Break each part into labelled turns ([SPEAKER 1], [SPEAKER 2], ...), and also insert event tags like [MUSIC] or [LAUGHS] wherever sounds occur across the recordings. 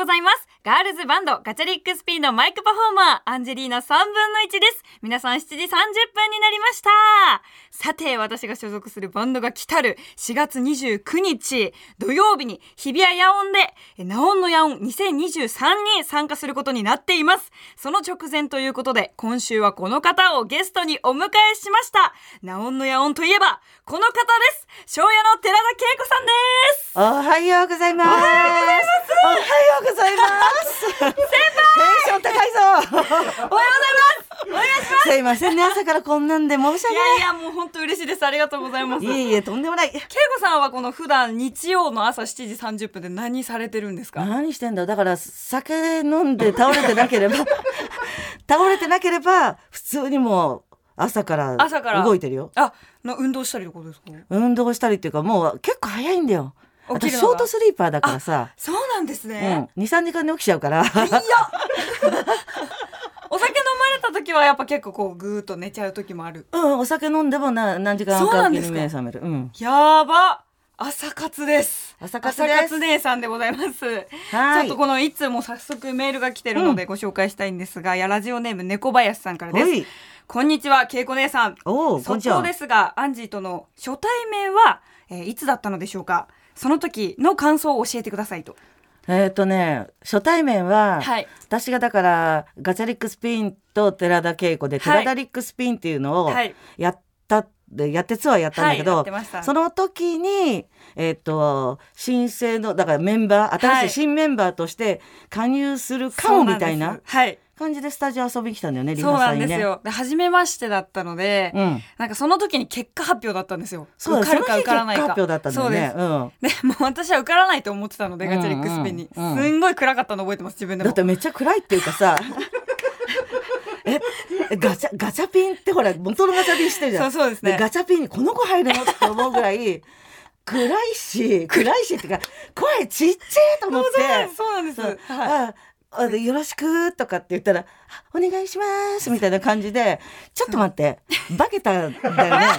[SPEAKER 1] ございます。ガールズバンドガチャリックスピンのマイクパフォーマー、アンジェリーナ3分の1です。皆さん7時30分になりました。さて、私が所属するバンドが来たる4月29日土曜日に日比谷野音で、えナオンの野音2023に参加することになっています。その直前ということで、今週はこの方をゲストにお迎えしました。ナオンの野音といえば、この方です。庄屋の寺田恵子さんです。
[SPEAKER 2] おはようございます。おはようございます。先輩。テンション高いぞ。
[SPEAKER 1] おはようございます。お願いします。
[SPEAKER 2] すいませんね、朝からこんなんで申し
[SPEAKER 1] い
[SPEAKER 2] 訳
[SPEAKER 1] やいや、もう本当嬉しいです。ありがとうございます。
[SPEAKER 2] ない。いえいえ、とんでもない。
[SPEAKER 1] 恵子さんはこの普段日曜の朝7時30分で何されてるんですか？
[SPEAKER 2] 何してんだ？だから、酒飲んで倒れてなければ、[LAUGHS] 倒れてなければ、普通にもう朝から
[SPEAKER 1] 朝から
[SPEAKER 2] 動いてるよ。
[SPEAKER 1] あ、な運動したりってことですか？
[SPEAKER 2] 運動したりっていうか、もう結構早いんだよ。私、
[SPEAKER 1] 起きるのが
[SPEAKER 2] ショートスリーパーだからさ。
[SPEAKER 1] そうなんです
[SPEAKER 2] うん
[SPEAKER 1] ね。、
[SPEAKER 2] 2、3時間で起きちゃうから。
[SPEAKER 1] いやお酒飲まれた時はやっぱ結構こうぐーっと寝ちゃう時もある。
[SPEAKER 2] うん、お酒飲んでもな何時間か
[SPEAKER 1] んですか
[SPEAKER 2] に目覚める。うん。
[SPEAKER 1] やば朝活です。
[SPEAKER 2] 朝活です
[SPEAKER 1] 朝活姉さんでございます。
[SPEAKER 2] はい
[SPEAKER 1] ちょっとこのいつも早速メールが来てるのでご紹介したいんですが、やラジオネーム猫林さんからです。こんにちは、けいこ姉さん。
[SPEAKER 2] おう、こんにちは。
[SPEAKER 1] ですが、アンジーとの初対面は、えーいつだったのでしょうか？その時の感想を教えてくださいと。
[SPEAKER 2] えっ、とね、初対面は、
[SPEAKER 1] はい。
[SPEAKER 2] 私がだから、ガチャリックスピンと寺田恵子で、
[SPEAKER 1] はい
[SPEAKER 2] 寺田リックスピンっていうのを
[SPEAKER 1] はい。
[SPEAKER 2] やった、でやってツアーやったんだけど、
[SPEAKER 1] はい
[SPEAKER 2] その時に、えっ、と、新生の、だからメンバー、新しい新メンバーとして加入するかもみたいな
[SPEAKER 1] はい。
[SPEAKER 2] 感じでスタジオ遊びに来たんだよね、リ
[SPEAKER 1] そうな
[SPEAKER 2] ハーサルにね。
[SPEAKER 1] んですよ。で、初めましてだったので、
[SPEAKER 2] うん。
[SPEAKER 1] なんかその時に結果発表だったんですよ。
[SPEAKER 2] そうだ、
[SPEAKER 1] 受かるか受からないか。
[SPEAKER 2] 結果発表だったんだよね。
[SPEAKER 1] そうです。で、もう私は受からないと思ってたので、
[SPEAKER 2] うんうん
[SPEAKER 1] ガチャリックスピンに。
[SPEAKER 2] うん
[SPEAKER 1] すんごい暗かったの覚えてます、自分でも。
[SPEAKER 2] だってめっちゃ暗いっていうかさええガチャガチャピンってほら元のガチャピンしてるじゃん
[SPEAKER 1] そうそうですね
[SPEAKER 2] ガチャピンにこの子入るのって思うぐらい暗いし暗いしっていうか声ちっちゃいと思って
[SPEAKER 1] そうなんです。そうなんです。
[SPEAKER 2] そう
[SPEAKER 1] はい。
[SPEAKER 2] あよろしくとかって言ったらあ「お願いします」みたいな感じで「ちょっと待って化けたんだよね」
[SPEAKER 1] 負けまし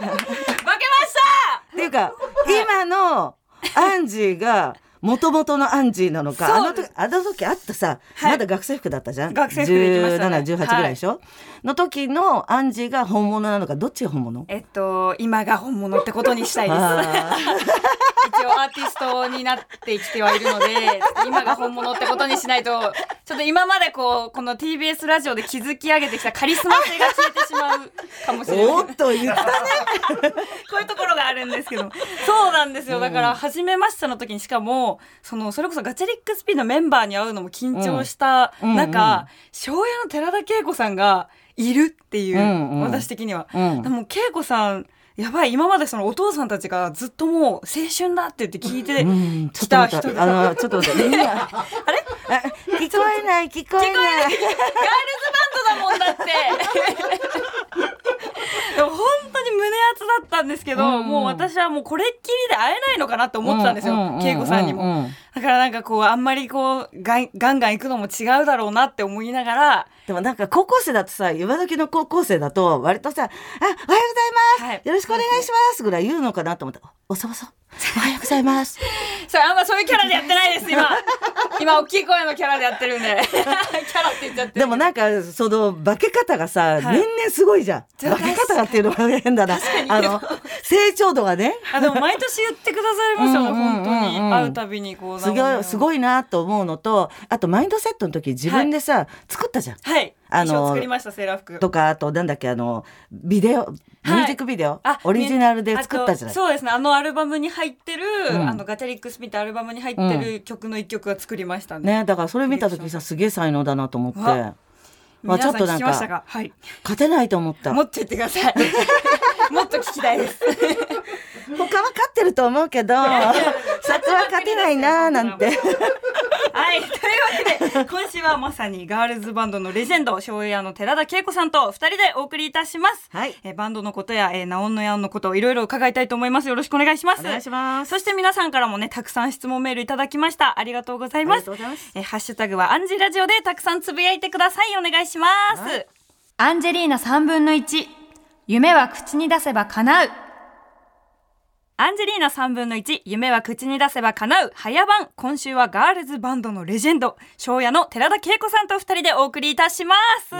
[SPEAKER 1] た！
[SPEAKER 2] っていうか今のアンジーが元々のアンジーなのかあの時あの時あったさ、
[SPEAKER 1] はい。
[SPEAKER 2] まだ学生服だったじゃん？
[SPEAKER 1] 学生服で行きましたね。
[SPEAKER 2] 1718ぐらいでしょ、の時のアンジーが本物なのかどっちが本物？
[SPEAKER 1] えっと、今が本物ってことにしたいです。
[SPEAKER 2] あ [LAUGHS]
[SPEAKER 1] 一応アーティストになってきてはいるので、今が本物ってことにしないと、ちょっと今までこう、この TBS ラジオで築き上げてきたカリスマ性が消えてしまうかもしれ
[SPEAKER 2] ー
[SPEAKER 1] ない。
[SPEAKER 2] おっと言ったね [LAUGHS]
[SPEAKER 1] こういうところがあるんですけど。そうなんですよ。だから、初めましての時にしかも、その、それこそガチャリックスピンのメンバーに会うのも緊張した
[SPEAKER 2] うんうん
[SPEAKER 1] 中、庄屋の寺田恵子さんがいるっていう、
[SPEAKER 2] うんうん。
[SPEAKER 1] 私的には。
[SPEAKER 2] うん。
[SPEAKER 1] でも恵子さんやばい今までそのお父さんたちがずっともう青春だって言って聞いて、
[SPEAKER 2] うん。ちょ
[SPEAKER 1] 来
[SPEAKER 2] っと待って。
[SPEAKER 1] た人が
[SPEAKER 2] あのちょっと待って。
[SPEAKER 1] あ [LAUGHS] れ？
[SPEAKER 2] あ [LAUGHS] 聞こえない聞こえない。
[SPEAKER 1] ガールズバンドだもんだって。[LAUGHS] でも本当に胸熱だったんですけど、
[SPEAKER 2] うんうん。
[SPEAKER 1] もう私はもうこれっきりで会えないのかなって思ってたんですよ、恵子さんにも、だからなんかこうあんまりこうガンガン行くのも違うだろうなって思いながら
[SPEAKER 2] でもなんか高校生だとさ、今時の高校生だと割とさ、あ、おはようございます、
[SPEAKER 1] はい
[SPEAKER 2] よろしくお願いしますぐらい言うのかなと思った。おそばそ、おはようございます。[LAUGHS]
[SPEAKER 1] それあんまそういうキャラでやってないです今。[LAUGHS] 今大きい声のキャラでやってるんで。[LAUGHS] キャラって言っちゃって
[SPEAKER 2] でもなんか、その化け方がさ、
[SPEAKER 1] はい。
[SPEAKER 2] 年々すごいじゃん。化け方がっていうのが変だな。あの、成長度がね。
[SPEAKER 1] あでも毎年言ってくださいますよね本当に。会うたびにこう
[SPEAKER 2] すごい、すご
[SPEAKER 1] い
[SPEAKER 2] いなと思うのと、あとマインドセットの時自分でさ、作ったじゃん。
[SPEAKER 1] はい
[SPEAKER 2] あの
[SPEAKER 1] 作りましたセーラー服。
[SPEAKER 2] とか、あとなんだっけ、あの、ビデオ、ミュージックビデオ、
[SPEAKER 1] あ
[SPEAKER 2] オリジナルで作ったじゃない。
[SPEAKER 1] そうですね。あのアルバムに入ってる、
[SPEAKER 2] うん。
[SPEAKER 1] あのガチャリックスピンってアルバムに入ってる曲の一曲が作りましたね、
[SPEAKER 2] ね、だからそれ見た時さ、すげえ才能だなと思って。まあちょっとなんか、
[SPEAKER 1] かはい
[SPEAKER 2] 勝てないと思った。
[SPEAKER 1] もっと言ってください [LAUGHS] もっと聞きたいです [LAUGHS]
[SPEAKER 2] 他は勝ってると思うけど、そこは勝てないな [LAUGHS] ーなんて。
[SPEAKER 1] はい。というわけで、今週はまさにガールズバンドのレジェンド、昭和の寺田恵子さんと二人でお送りいたします。
[SPEAKER 2] はい
[SPEAKER 1] えーバンドのことや、えー、ナオンのヤンのことをいろいろ伺いたいと思います。よろしくお願いします。
[SPEAKER 2] お願いします
[SPEAKER 1] そして皆さんからもね、たくさん質問メールいただきました。ありがとうございます。
[SPEAKER 2] ありがとうございます
[SPEAKER 1] えーハッシュタグはアンジラジオでたくさんつぶやいてください。お願いします。
[SPEAKER 2] はい
[SPEAKER 1] アンジェリーナ3分の1。夢は口に出せば叶う。アンジェリーナ3分の1夢は口に出せば叶う。早番。今週はガールズバンドのレジェンド。庄屋の寺田恵子さんと二人でお送りいたします。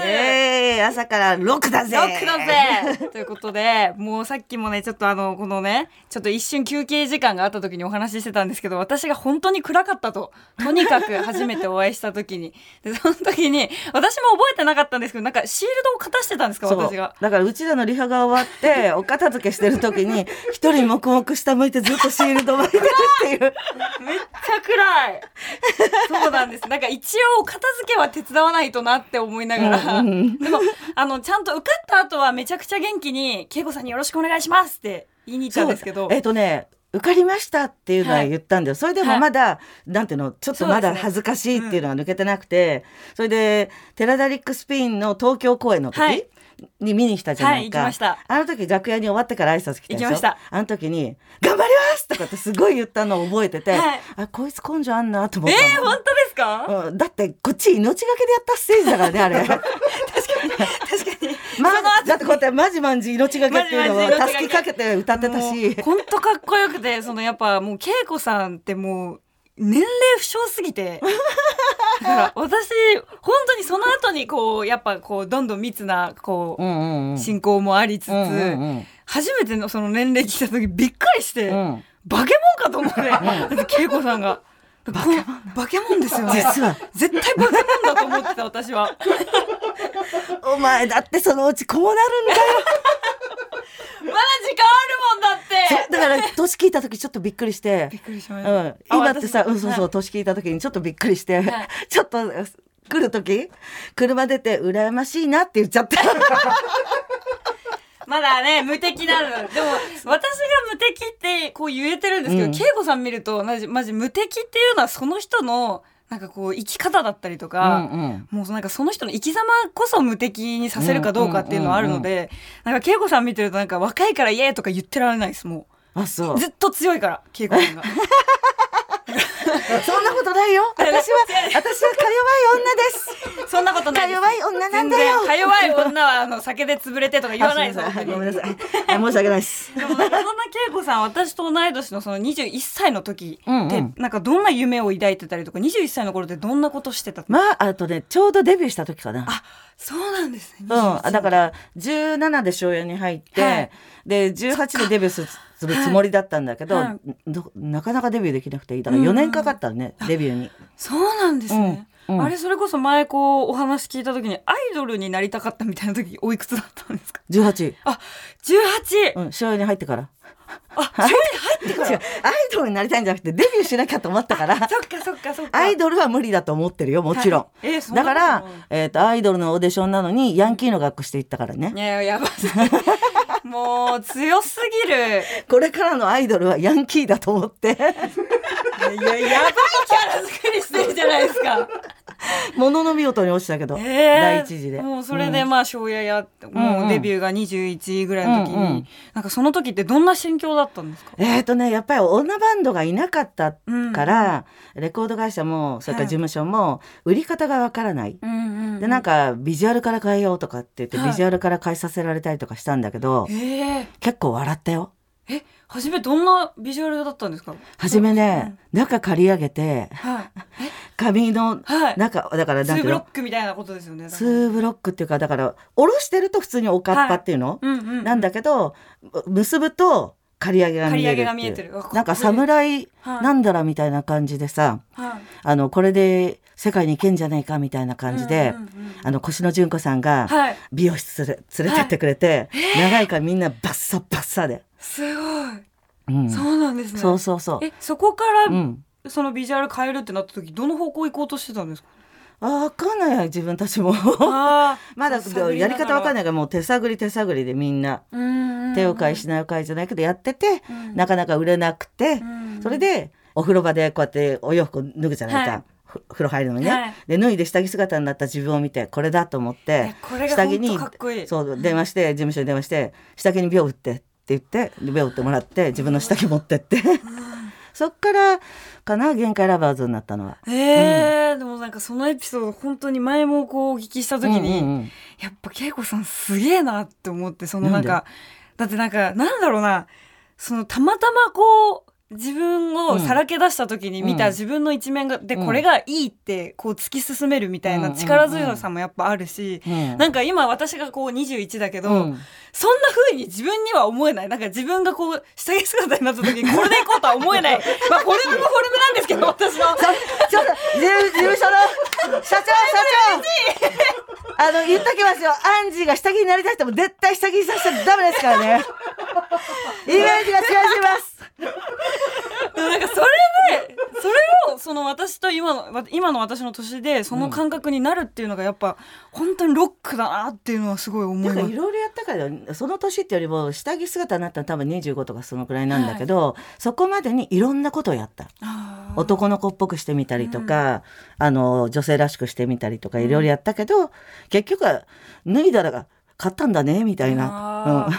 [SPEAKER 2] 朝からロックだぜ。
[SPEAKER 1] ロックだぜ。ということでもうさっきもねちょっとあのこのねちょっと一瞬休憩時間があった時にお話ししてたんですけど私が本当に暗かったと。とにかく初めてお会いした時に。でその時に私も覚えてなかったんですけどなんかシールドをかたしてたんですか私が。
[SPEAKER 2] だからうちらのリハが終わってお片付けしてる時に一人黙々下向いてずっとシー。ルド巻いてるっていう
[SPEAKER 1] めっちゃ暗い。そうなんです。なんか一応片付けは手伝わないとなって思いながら、
[SPEAKER 2] うんうん
[SPEAKER 1] でもあのちゃんと受かった後はめちゃくちゃ元気に恵子さんによろしくお願いしますって言いに行ったんですけど、
[SPEAKER 2] えっ、とね受かりましたっていうのは言ったんだよ、それでもまだ、なんていうのちょっとまだ恥ずかしいっていうのは抜けてなくて。そ,、れでテラダリックスピンの東京公演の時、
[SPEAKER 1] はい
[SPEAKER 2] に見に来たじゃないか、
[SPEAKER 1] はい
[SPEAKER 2] あの時楽屋に終わってから挨拶来たでしょ？
[SPEAKER 1] 行きました。
[SPEAKER 2] あの時に「頑張ります!」とかってすごい言ったのを覚えてて、
[SPEAKER 1] はい。
[SPEAKER 2] あこいつ根性あんなと思
[SPEAKER 1] え
[SPEAKER 2] ったの。
[SPEAKER 1] ー、本当ですか、
[SPEAKER 2] うん、だってこっち命がけでやったステージだからねあれ。[LAUGHS]
[SPEAKER 1] 確かに
[SPEAKER 2] ま
[SPEAKER 1] その後に
[SPEAKER 2] だってこうやってマジマンジ命がけっていうのを
[SPEAKER 1] マジマンジ命がけ。
[SPEAKER 2] かけて歌ってたし。
[SPEAKER 1] 本当かっこよくてそのやっぱもう恵子さんってもう年齢不詳すぎて。だから私本当にその後にこうやっぱこうどんどん密なこ
[SPEAKER 2] うんうんう
[SPEAKER 1] うん。進行もありつつ、
[SPEAKER 2] うんうんうん。
[SPEAKER 1] 初めてのその年齢聞いた時びっくりして、
[SPEAKER 2] うん。
[SPEAKER 1] バケモンかと思って、恵子さんが。バケモンバケモンですよね。
[SPEAKER 2] 実は。
[SPEAKER 1] 絶対バケモンだと思ってた私は。[LAUGHS]
[SPEAKER 2] お前だってそのうちこうなるんだよ
[SPEAKER 1] 時間あるもんだって。
[SPEAKER 2] だから年聞いた時ちょっとびっくりして
[SPEAKER 1] びっくりしました。
[SPEAKER 2] うん、今ってさ、
[SPEAKER 1] あ
[SPEAKER 2] うん、そうそう、
[SPEAKER 1] はい
[SPEAKER 2] 年聞いた時にちょっとびっくりして、
[SPEAKER 1] はい [LAUGHS]
[SPEAKER 2] ちょっと来る時車出て羨ましいなって言っちゃった。[LAUGHS]
[SPEAKER 1] まだね無敵なの。でも私が無敵ってこう言えてるんですけど、
[SPEAKER 2] うん
[SPEAKER 1] 恵子さん見るとマジマジ無敵っていうのはその人のなんかこう生き方だったりとか。
[SPEAKER 2] うん
[SPEAKER 1] もうなんかその人の生き様こそ無敵にさせるかどうかっていうのはあるので、なんか恵子さん見てるとなんか若いからイエーとか言ってられないですも
[SPEAKER 2] あ、そう
[SPEAKER 1] う。ずっと強いから恵子さんが。[LAUGHS] [LAUGHS]
[SPEAKER 2] そんなことないよ。私は、[LAUGHS] 私はか弱い女です。
[SPEAKER 1] そんなことない。
[SPEAKER 2] か弱い女なんだよ
[SPEAKER 1] か弱い女はあの酒で潰れてとか言わないです。
[SPEAKER 2] あすいません
[SPEAKER 1] 本当に
[SPEAKER 2] ごめんなさい。あ申し訳ないです。
[SPEAKER 1] でもそんな恵子さん私と同い年のその21歳の時って、なんかどんな夢を抱いてたりとか21歳の頃ってどんなことしてた
[SPEAKER 2] まあ、あとね、ちょうどデビューした時かな。
[SPEAKER 1] あそうなんですね。
[SPEAKER 2] うん、あだから17で庄屋に入って、
[SPEAKER 1] はい
[SPEAKER 2] で18でデビューするするつもりだったんだけど、
[SPEAKER 1] はい
[SPEAKER 2] どなかなかデビューできなくていいだから4年かかったのね、デビューに。
[SPEAKER 1] そうなんですね。
[SPEAKER 2] うんうん
[SPEAKER 1] あれそれこそ前こうお話聞いた時にアイドルになりたかったみたいな時おいくつだったんですか
[SPEAKER 2] ？18、
[SPEAKER 1] あ18。
[SPEAKER 2] うん、庄屋に入ってから。
[SPEAKER 1] あそれに入ってから？[LAUGHS]
[SPEAKER 2] アイドルになりたいんじゃなくてデビューしなきゃと思ったから
[SPEAKER 1] そっかそっかそっか。[LAUGHS]
[SPEAKER 2] アイドルは無理だと思ってるよもちろん、
[SPEAKER 1] はいえー
[SPEAKER 2] だから、えー、とアイドルのオーディションなのにヤンキーの学校していったからね
[SPEAKER 1] いややばすぎもう強すぎる。
[SPEAKER 2] これからのアイドルはヤンキーだと思って
[SPEAKER 1] いややばいキャラ作りしてるじゃないですか。[LAUGHS]
[SPEAKER 2] ものの見事に落ちたけど、
[SPEAKER 1] えー。
[SPEAKER 2] 第一次で。
[SPEAKER 1] もうそれで
[SPEAKER 2] うん。
[SPEAKER 1] まあ庄屋やって、
[SPEAKER 2] ん
[SPEAKER 1] もうデビューが21ぐらいの時に、
[SPEAKER 2] うんうん
[SPEAKER 1] なんかその時ってどんな心境だったんですか？
[SPEAKER 2] えーとねやっぱり女バンドがいなかったから、レコード会社もそれから
[SPEAKER 1] はい
[SPEAKER 2] 事務所も売り方がわからない、
[SPEAKER 1] うんうん
[SPEAKER 2] でなんかビジュアルから変えようとかって言って、
[SPEAKER 1] はい。
[SPEAKER 2] ビジュアルから変えさせられたりとかしたんだけど、
[SPEAKER 1] ええ
[SPEAKER 2] 結構笑ったよ。
[SPEAKER 1] え初めどんなビジュアルだったんですか？
[SPEAKER 2] 初めね、中刈り上げて
[SPEAKER 1] はい。
[SPEAKER 2] 髪の
[SPEAKER 1] はい。
[SPEAKER 2] 中だからなん
[SPEAKER 1] ブロックみたいなことですよね。
[SPEAKER 2] ツーブロックっていうかだから下ろしてると普通におかっぱっていうの、
[SPEAKER 1] うんうん。
[SPEAKER 2] なんだけど結ぶと刈り上げが見えるって
[SPEAKER 1] てる
[SPEAKER 2] なんか侍
[SPEAKER 1] はい
[SPEAKER 2] なんだらみたいな感じでさ、
[SPEAKER 1] はい。
[SPEAKER 2] あのこれで世界に行けんじゃないかみたいな感じで、
[SPEAKER 1] うんうんうん
[SPEAKER 2] あの腰野純子さんが
[SPEAKER 1] はい。
[SPEAKER 2] 美容室連れ連れてってくれて、長いからみんなバッサバッサで、
[SPEAKER 1] すごい。
[SPEAKER 2] うん、
[SPEAKER 1] そうなんですね。
[SPEAKER 2] そうそうそう
[SPEAKER 1] えそこから、
[SPEAKER 2] うん
[SPEAKER 1] そのビジュアル変えるってなった時どの方向行こうとしてたんですか？
[SPEAKER 2] あ分かんないよ自分たちも。
[SPEAKER 1] あ [LAUGHS]
[SPEAKER 2] まだやり方わかんないからもう手探り手探りでみんな
[SPEAKER 1] あ。
[SPEAKER 2] 手を変え品を変えじゃないけどやってて、
[SPEAKER 1] うん。
[SPEAKER 2] なかなか売れなくて、
[SPEAKER 1] うん。
[SPEAKER 2] それでお風呂場でこうやってお洋服を脱ぐじゃないか、
[SPEAKER 1] はい。
[SPEAKER 2] ふ風呂入るのにね、
[SPEAKER 1] はい。
[SPEAKER 2] で脱いで下着姿になった自分を見てこれだと思って下着にそう電話して事務所に電話して下着に秒打ってって言ってで秒打ってもらって自分の下着持ってってそっからかな限界ラバーズになったのは。
[SPEAKER 1] えーでもなんかそのエピソード本当に前もこうお聞きした時に、
[SPEAKER 2] うんうんうん。
[SPEAKER 1] やっぱ恵子さんすげえなって思ってそのなん
[SPEAKER 2] な
[SPEAKER 1] かだってなんかなんだろうなそのたまたまこう自分をさらけ出した時に見た
[SPEAKER 2] うん。
[SPEAKER 1] 自分の一面が、で
[SPEAKER 2] うん。
[SPEAKER 1] これがいいってこう突き進めるみたいな
[SPEAKER 2] うん
[SPEAKER 1] 力強さもやっぱあるし、
[SPEAKER 2] うん。
[SPEAKER 1] なんか今私がこう21だけど、
[SPEAKER 2] うん。
[SPEAKER 1] そんな風に自分には思えない。なんか自分がこう下着姿になった時にこれでいこうとは思えない。[LAUGHS] まあフォルムもフォルムなんですけど [LAUGHS] 私の。
[SPEAKER 2] ちょっと事務所の社長社長。[LAUGHS] あの言っときますよ。アンジーが下着になりたい人も絶対下着にさせちゃダメですからね。イメージが違います
[SPEAKER 1] なんかそれでそれをその私と今のわ今の私の年でその感覚になるっていうのがやっぱ本当にロックだなっていうのはすごい思います。
[SPEAKER 2] なんかい。ろいろやったからその年ってよりも下着姿になったの多分25とかそのくらいなんだけど、そこまでにいろんなことをやった。男の子っぽくしてみたりとか、あの女性らしくしてみたりとかいろいろやったけど、結局は脱いだら買ったんだねみたいな。
[SPEAKER 1] あ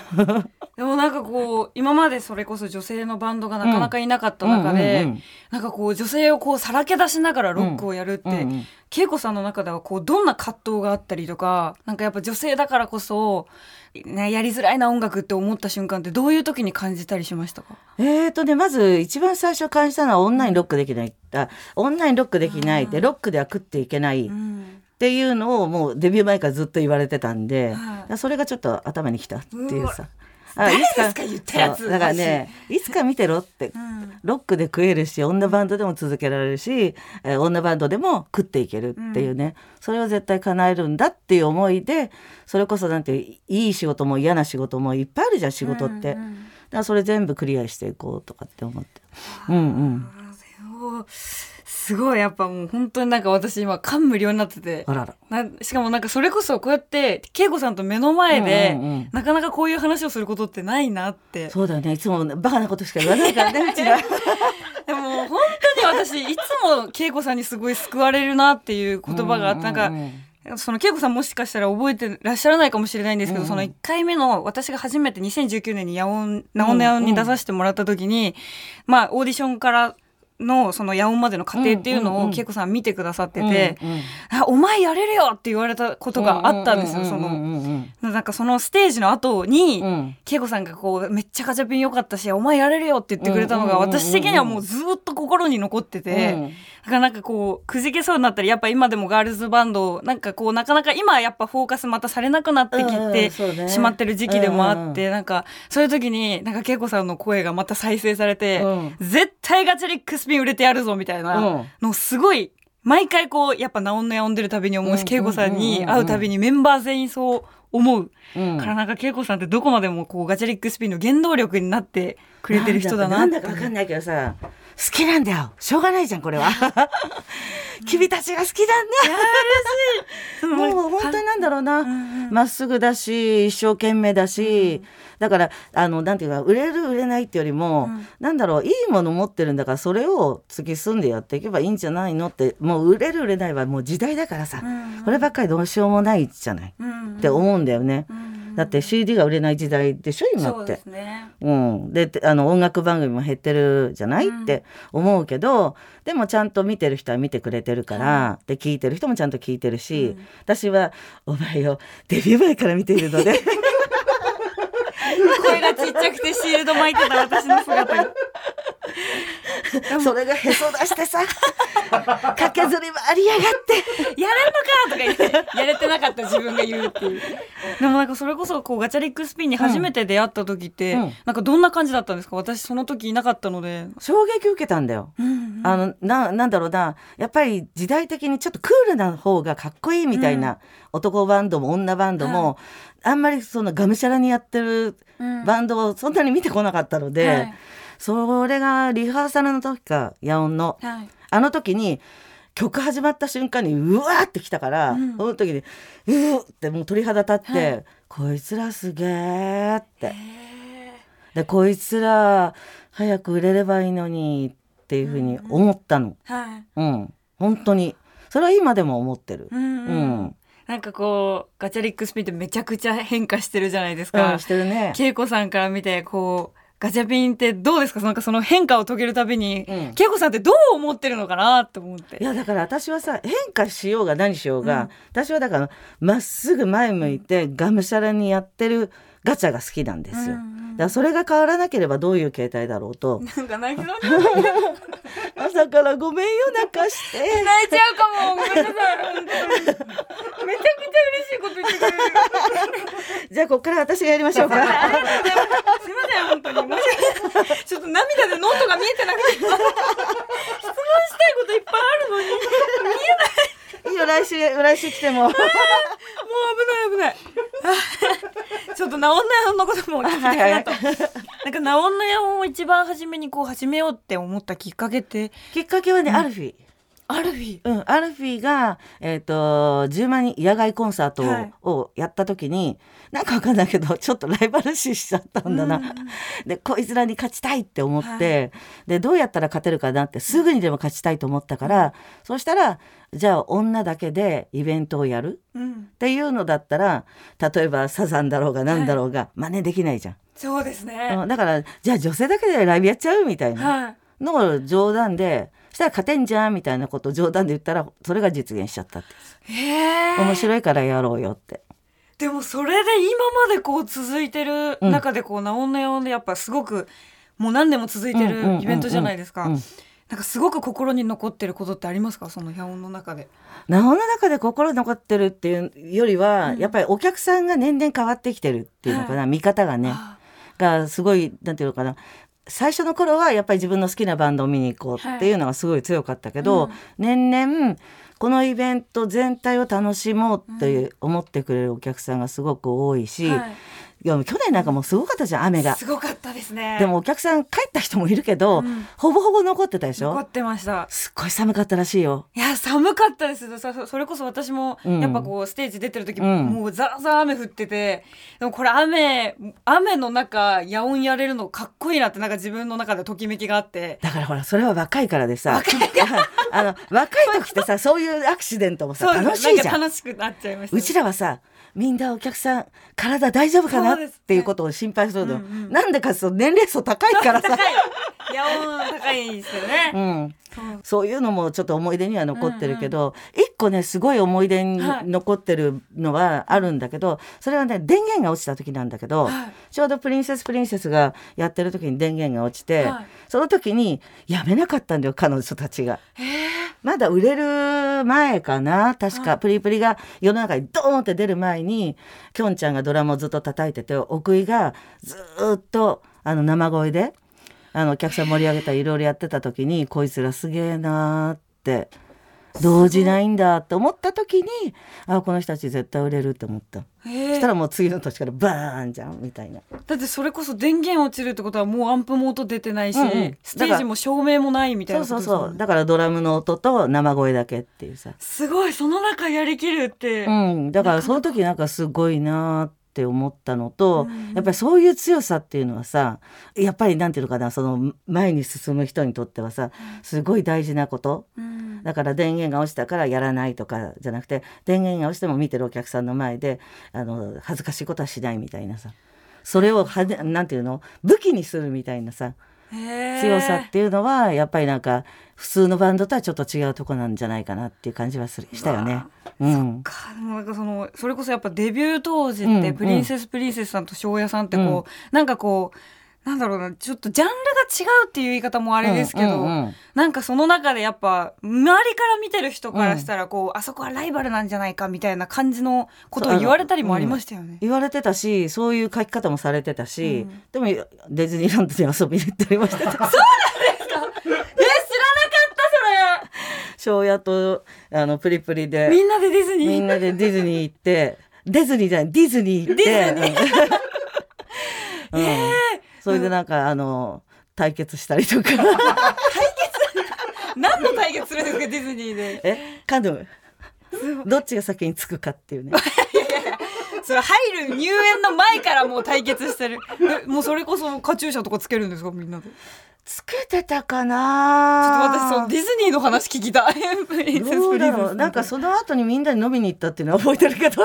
[SPEAKER 1] [LAUGHS] でもなんかこう今までそれこそ女性のバンドがなかなかいなかった中で、
[SPEAKER 2] うんうんうん。
[SPEAKER 1] なんかこう女性をこうさらけ出しながらロックをやるって、
[SPEAKER 2] うんうん
[SPEAKER 1] 恵子さんの中ではこうどんな葛藤があったりとかなんかやっぱ女性だからこそ、ね、やりづらいな音楽って思った瞬間ってどういう時に感じたりしましたか？
[SPEAKER 2] えーとね、まず一番最初感じたのはオンラインロックできない。あオンラインロックできないで、ロックでは食っていけない。っ
[SPEAKER 1] うん
[SPEAKER 2] ていうのをもうデビュー前からずっと言われてたんで、
[SPEAKER 1] はい。
[SPEAKER 2] それがちょっと頭にきたっていうさ。
[SPEAKER 1] 誰
[SPEAKER 2] いつ
[SPEAKER 1] ですか言ったやつ。
[SPEAKER 2] だからね、いつか見てろって。
[SPEAKER 1] うん。
[SPEAKER 2] ロックで食えるし女バンドでも続けられるし、えー女バンドでも食っていけるっていうね、それを絶対叶えるんだっていう思いでそれこそなんていういい仕事も嫌な仕事もいっぱいあるじゃん仕事って、だか
[SPEAKER 1] うんうん。
[SPEAKER 2] らそれ全部クリアしていこうとかって思って。うんうん
[SPEAKER 1] すごいやっぱもう本当になんか私今感無量になってて。
[SPEAKER 2] あらら。
[SPEAKER 1] なしかもなんかそれこそこうやって恵子さんと目の前で、
[SPEAKER 2] うんうんうん。
[SPEAKER 1] なかなかこういう話をすることってないなって。
[SPEAKER 2] そうだよね。いつもバカなことしか言わないからね [LAUGHS] うちら。
[SPEAKER 1] でも本当に私いつも恵子さんにすごい救われるなっていう言葉があってなんか
[SPEAKER 2] うううん。
[SPEAKER 1] その恵子さんもしかしたら覚えてらっしゃらないかもしれないんですけど、
[SPEAKER 2] うん。うん
[SPEAKER 1] その1回目の私が初めて2019年にヤオンナオンネヤオンに出させてもらった時に、まあオーディションからのそのヤオンまでの過程っていうのを恵子さん見てくださってて、
[SPEAKER 2] うんうん
[SPEAKER 1] あお前やれるよって言われたことがあったんですよ、その。
[SPEAKER 2] うん
[SPEAKER 1] なんかそのステージの後に、
[SPEAKER 2] うん。うん
[SPEAKER 1] 恵子さんがこうめっちゃガチャピン良かったしお前やれるよって言ってくれたのが私的にはもうずっと心に残ってて、
[SPEAKER 2] うん。
[SPEAKER 1] だからなんかこうくじけそうになったりやっぱ今でもガールズバンドなんかこうなかなか今はやっぱフォーカスまたされなくなってきてしまってる時期でもあ
[SPEAKER 2] うん
[SPEAKER 1] って、なんかそういう時になんか恵子さんの声がまた再生されて、
[SPEAKER 2] うん。
[SPEAKER 1] 絶対ガチャリックスピン売れてやるぞみたいなのすごい毎回こうやっぱナオンネ呼んでるたびに思うし、
[SPEAKER 2] うん。
[SPEAKER 1] 恵子さんに会うたびにメンバー全員そう思う。
[SPEAKER 2] うん。
[SPEAKER 1] からなんか恵子さんってどこまでもこうガチャリックスピンの原動力になってくれてる人だな
[SPEAKER 2] なん
[SPEAKER 1] って
[SPEAKER 2] だかわかんないけどさ好きなんだよ。しょうがないじゃんこれは。[LAUGHS] 君たちが好きなんだ [LAUGHS] もう本当になんだろうな。まっすぐだし一生懸命だし、だからあのなんていうか売れる売れないってよりも、
[SPEAKER 1] うん。
[SPEAKER 2] なんだろういいもの持ってるんだからそれを突き進んでやっていけばいいんじゃないのってもう売れる売れないはもう時代だからさ、
[SPEAKER 1] うん
[SPEAKER 2] こればっかりどうしようもないじゃない、
[SPEAKER 1] うん。
[SPEAKER 2] って思うんだよね、
[SPEAKER 1] うん
[SPEAKER 2] だって CD が売れない時代でしょ今って。
[SPEAKER 1] そうね。
[SPEAKER 2] うん、であの音楽番組も減ってるじゃない、
[SPEAKER 1] うん。
[SPEAKER 2] って思うけどでもちゃんと見てる人は見てくれてるから、で聞いてる人もちゃんと聞いてるし、
[SPEAKER 1] うん。
[SPEAKER 2] 私はお前をデビュー前から見ているので。[LAUGHS]
[SPEAKER 1] 声がちっちゃくてシールド巻いてた私の姿が。
[SPEAKER 2] それがへそ出してさ [LAUGHS] 駆けずり回りやがって。
[SPEAKER 1] やれんのかとか言ってやれてなかった自分が言うっていう。でもなんかそれこそこうガチャリックスピンに初めて出会った時って、
[SPEAKER 2] うん。
[SPEAKER 1] なんかどんな感じだったんですか？私その時いなかったので、
[SPEAKER 2] 衝撃受けたんだよ。
[SPEAKER 1] うん
[SPEAKER 2] あのななんだろうな。やっぱり時代的にちょっとクールな方がかっこいいみたいな、男バンドも女バンドも、あんまりそのがむしゃらにやってる
[SPEAKER 1] うん。
[SPEAKER 2] バンドをそんなに見てこなかったので、
[SPEAKER 1] はい
[SPEAKER 2] それがリハーサルの時か野音の。
[SPEAKER 1] はい。
[SPEAKER 2] あの時に曲始まった瞬間にうわーってきたから、
[SPEAKER 1] うん。
[SPEAKER 2] その時にうーってもう鳥肌立って、
[SPEAKER 1] はい。
[SPEAKER 2] こいつらすげーって。でこいつら早く売れればいいのにっていうふうに思ったの。
[SPEAKER 1] はい。
[SPEAKER 2] うん、本当に。それは今でも思ってる。
[SPEAKER 1] うんうん。
[SPEAKER 2] うん。
[SPEAKER 1] なんかこうガチャリックスピンってめちゃくちゃ変化してるじゃないです
[SPEAKER 2] うん
[SPEAKER 1] か、
[SPEAKER 2] してるね。
[SPEAKER 1] 恵子さんから見てこうガチャピンってどうですか？なんかその変化を遂げるたびに、
[SPEAKER 2] うん。
[SPEAKER 1] 恵子さんってどう思ってるのかなって思って。
[SPEAKER 2] いやだから私はさ変化しようが何しようが、
[SPEAKER 1] うん。
[SPEAKER 2] 私はだからまっすぐ前向いてがむしゃらにやってるガチャが好きなんですよ。
[SPEAKER 1] うんうん
[SPEAKER 2] からそれが変わらなければどういう形態だろうと。
[SPEAKER 1] なんか泣きそうに
[SPEAKER 2] 朝からごめんよ泣かして。
[SPEAKER 1] 泣いちゃうかも。ごめんなさいめちゃくちゃ嬉しいこと言ってくれる。
[SPEAKER 2] じゃあここから私がやりましょうか。
[SPEAKER 1] すいません本当に。ちょっと涙でノートが見えてなくて。質問したいこといっぱいあるのに。もう
[SPEAKER 2] いいよ来週来週来ても。[LAUGHS]
[SPEAKER 1] 危ない危ない。あ [LAUGHS] ちょっとナオンナヤンのことも聞きたいなと。なんかナオンナヤンを一番初めにこう始めようって思ったきっかけって？
[SPEAKER 2] きっかけはね、アルフィー。
[SPEAKER 1] アルフィー？
[SPEAKER 2] うん、アルフィーが、えっ、と、10万人野外コンサートを,、
[SPEAKER 1] はい。
[SPEAKER 2] やった時に、なんかわかんないけど、[LAUGHS] ちょっとライバル視しちゃったんだな。で、こいつらに勝ちたいって思って、で、どうやったら勝てるかなって、すぐにでも勝ちたいと思ったから、そうしたら、じゃあ女だけでイベントをやる
[SPEAKER 1] うん
[SPEAKER 2] っていうのだったら、例えばサザンだろうが何だろうが、真似できないじゃん。
[SPEAKER 1] そうですね
[SPEAKER 2] うんだから、じゃあ女性だけでライブやっちゃうみたいな。
[SPEAKER 1] はい
[SPEAKER 2] のを冗談で、したら勝てんじゃんみたいなことを冗談で言ったら、それが実現しちゃったって。面白いからやろうよって。
[SPEAKER 1] でもそれで今までこう続いてる中でこう、ナオンナヤンでやっぱすごくもう何年も続いてるイベントじゃないですか。
[SPEAKER 2] うん
[SPEAKER 1] なんかすごく心に残ってることってありますか？そのヤオンの中で。
[SPEAKER 2] なおの中で心残ってるっていうよりは、
[SPEAKER 1] うん。
[SPEAKER 2] やっぱりお客さんが年々変わってきてるっていうのかな、見方がね。
[SPEAKER 1] あ
[SPEAKER 2] がすごいなんていうのかな。最初の頃はやっぱり自分の好きなバンドを見に行こうっていうのがすごい強かったけど、
[SPEAKER 1] うん。
[SPEAKER 2] 年々このイベント全体を楽しもうっていう思ってくれるお客さんがすごく多いし、
[SPEAKER 1] はい
[SPEAKER 2] いや去年なんかもうすごかったじゃん雨が。
[SPEAKER 1] すごかったですね。
[SPEAKER 2] でもお客さん帰った人もいるけど、
[SPEAKER 1] うん。
[SPEAKER 2] ほぼほぼ残ってたでしょ？
[SPEAKER 1] 残ってました。
[SPEAKER 2] すっごい寒かったらしいよ。
[SPEAKER 1] いや寒かったですそれこそ私も
[SPEAKER 2] うん。
[SPEAKER 1] やっぱこうステージ出てる時、
[SPEAKER 2] うん。
[SPEAKER 1] もうザラザラ雨降っててでもこれ雨雨の中野音やれるのかっこいいなってなんか自分の中でときめきがあって。
[SPEAKER 2] だからほらそれは若いからでさ。[LAUGHS] あの若い時ってさそういうアクシデントもさ [LAUGHS] 楽しいじゃん。
[SPEAKER 1] 楽しくなっちゃいました
[SPEAKER 2] うちらはさみんなお客さん体大丈夫かな？っていうことを心配するの、
[SPEAKER 1] うんうん。
[SPEAKER 2] なんでかその年齢層高いからさ。
[SPEAKER 1] 高い。野音高いですよね、
[SPEAKER 2] うん、
[SPEAKER 1] そう
[SPEAKER 2] いうのもちょっと思い出には残ってるけど、一個ねすごい思い出に
[SPEAKER 1] はい
[SPEAKER 2] 残ってるのはあるんだけど、それはね電源が落ちた時なんだけど、
[SPEAKER 1] はい。
[SPEAKER 2] ちょうどプリンセスプリンセスがやってる時に電源が落ちて、
[SPEAKER 1] はい。
[SPEAKER 2] その時にやめなかったんだよ彼女たちが。まだ売れる前かな確か、プリプリが世の中にドーンって出る前にきょんちゃんがドラムをずっと叩いてて奥井がずーっとあの生声であのお客さん盛り上げたりいろいろやってた時にこいつらすげえなーって動じないんだって思った時にあこの人たち絶対売れるって思った。そしたらもう次の年からバーンじゃんみたいな。
[SPEAKER 1] だってそれこそ電源落ちるってことはもうアンプも音出てないし、
[SPEAKER 2] うんうん。
[SPEAKER 1] ステージも照明もないみたい
[SPEAKER 2] そう
[SPEAKER 1] なことですもんね。
[SPEAKER 2] そうそうだからドラムの音と生声だけっていうさ。
[SPEAKER 1] すごいその中やりきるって、
[SPEAKER 2] うん、だからその時なんかすごいなって思ったのと、
[SPEAKER 1] うん
[SPEAKER 2] やっぱりそういう強さっていうのはさやっぱりなんていうのかなその前に進む人にとってはさすごい大事なこと。
[SPEAKER 1] うん。
[SPEAKER 2] だから電源が落ちたからやらないとかじゃなくて電源が落ちても見てるお客さんの前であの恥ずかしいことはしないみたいなさ。それをはでなんていうの？武器にするみたいなさ強さっていうのはやっぱりなんか普通のバンドとはちょっと違うとこなんじゃないかなっていう感じはするしたよね。うん、
[SPEAKER 1] か。でもなんかそのそれこそやっぱデビュー当時って
[SPEAKER 2] うん
[SPEAKER 1] プリンセスプリンセスさんと庄屋さんってこう、なんかこうなんだろうなちょっとジャンルが違うっていう言い方もあれですけど、
[SPEAKER 2] うんうんうん。
[SPEAKER 1] なんかその中でやっぱ周りから見てる人からしたらこう、あそこはライバルなんじゃないかみたいな感じのことを言われたりもありましたよね。
[SPEAKER 2] 言われてたしそういう書き方もされてたし、
[SPEAKER 1] うん。
[SPEAKER 2] でもディズニーランドに遊びに行ったりもしてた。[LAUGHS]
[SPEAKER 1] え知らなかった
[SPEAKER 2] 庄屋とあのプリプリで。
[SPEAKER 1] それみんなでディズニー。
[SPEAKER 2] みんなでディズニー行って。ディズニーじゃないディズニー行って。
[SPEAKER 1] ディズ
[SPEAKER 2] うん。う [LAUGHS] んそれでなんかあの対決したりとか。[LAUGHS]
[SPEAKER 1] 何の対決するんですかディズニーで。
[SPEAKER 2] えカヌーどっちが先に着くかっていうね。[LAUGHS]
[SPEAKER 1] それ入る入園の前からもう対決してる。えもうそれこそカチューシャとかつけるんですかみんなで。ちょ
[SPEAKER 2] つけてたか
[SPEAKER 1] っと
[SPEAKER 2] な
[SPEAKER 1] 私そのディズニーの話聞きたい。
[SPEAKER 2] どうだろう。なんかその後にみんなで飲みに行ったっていうのは覚えてるけど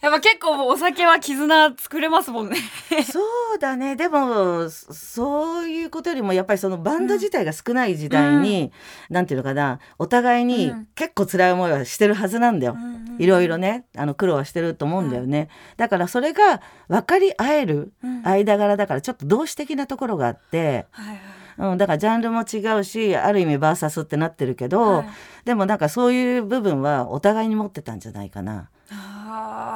[SPEAKER 1] やっぱ結構お酒は絆作れますもんね。[LAUGHS]
[SPEAKER 2] そうだね。でもそそういうことよりもやっぱりそのバンド自体が少ない時代に、なんていうのかな。お互いに
[SPEAKER 1] うん。
[SPEAKER 2] 結構辛い思いはしてるはずなんだよ。
[SPEAKER 1] うん
[SPEAKER 2] いろいろね。あの苦労はしてると思うんだよね、だからそれが分かり合える
[SPEAKER 1] うん。
[SPEAKER 2] 間柄だからちょっと同志的なところがあって、
[SPEAKER 1] はいはい。
[SPEAKER 2] うん、だからジャンルも違うしある意味バーサスってなってるけど、
[SPEAKER 1] はい。
[SPEAKER 2] でもなんかそういう部分はお互いに持ってたんじゃないかな。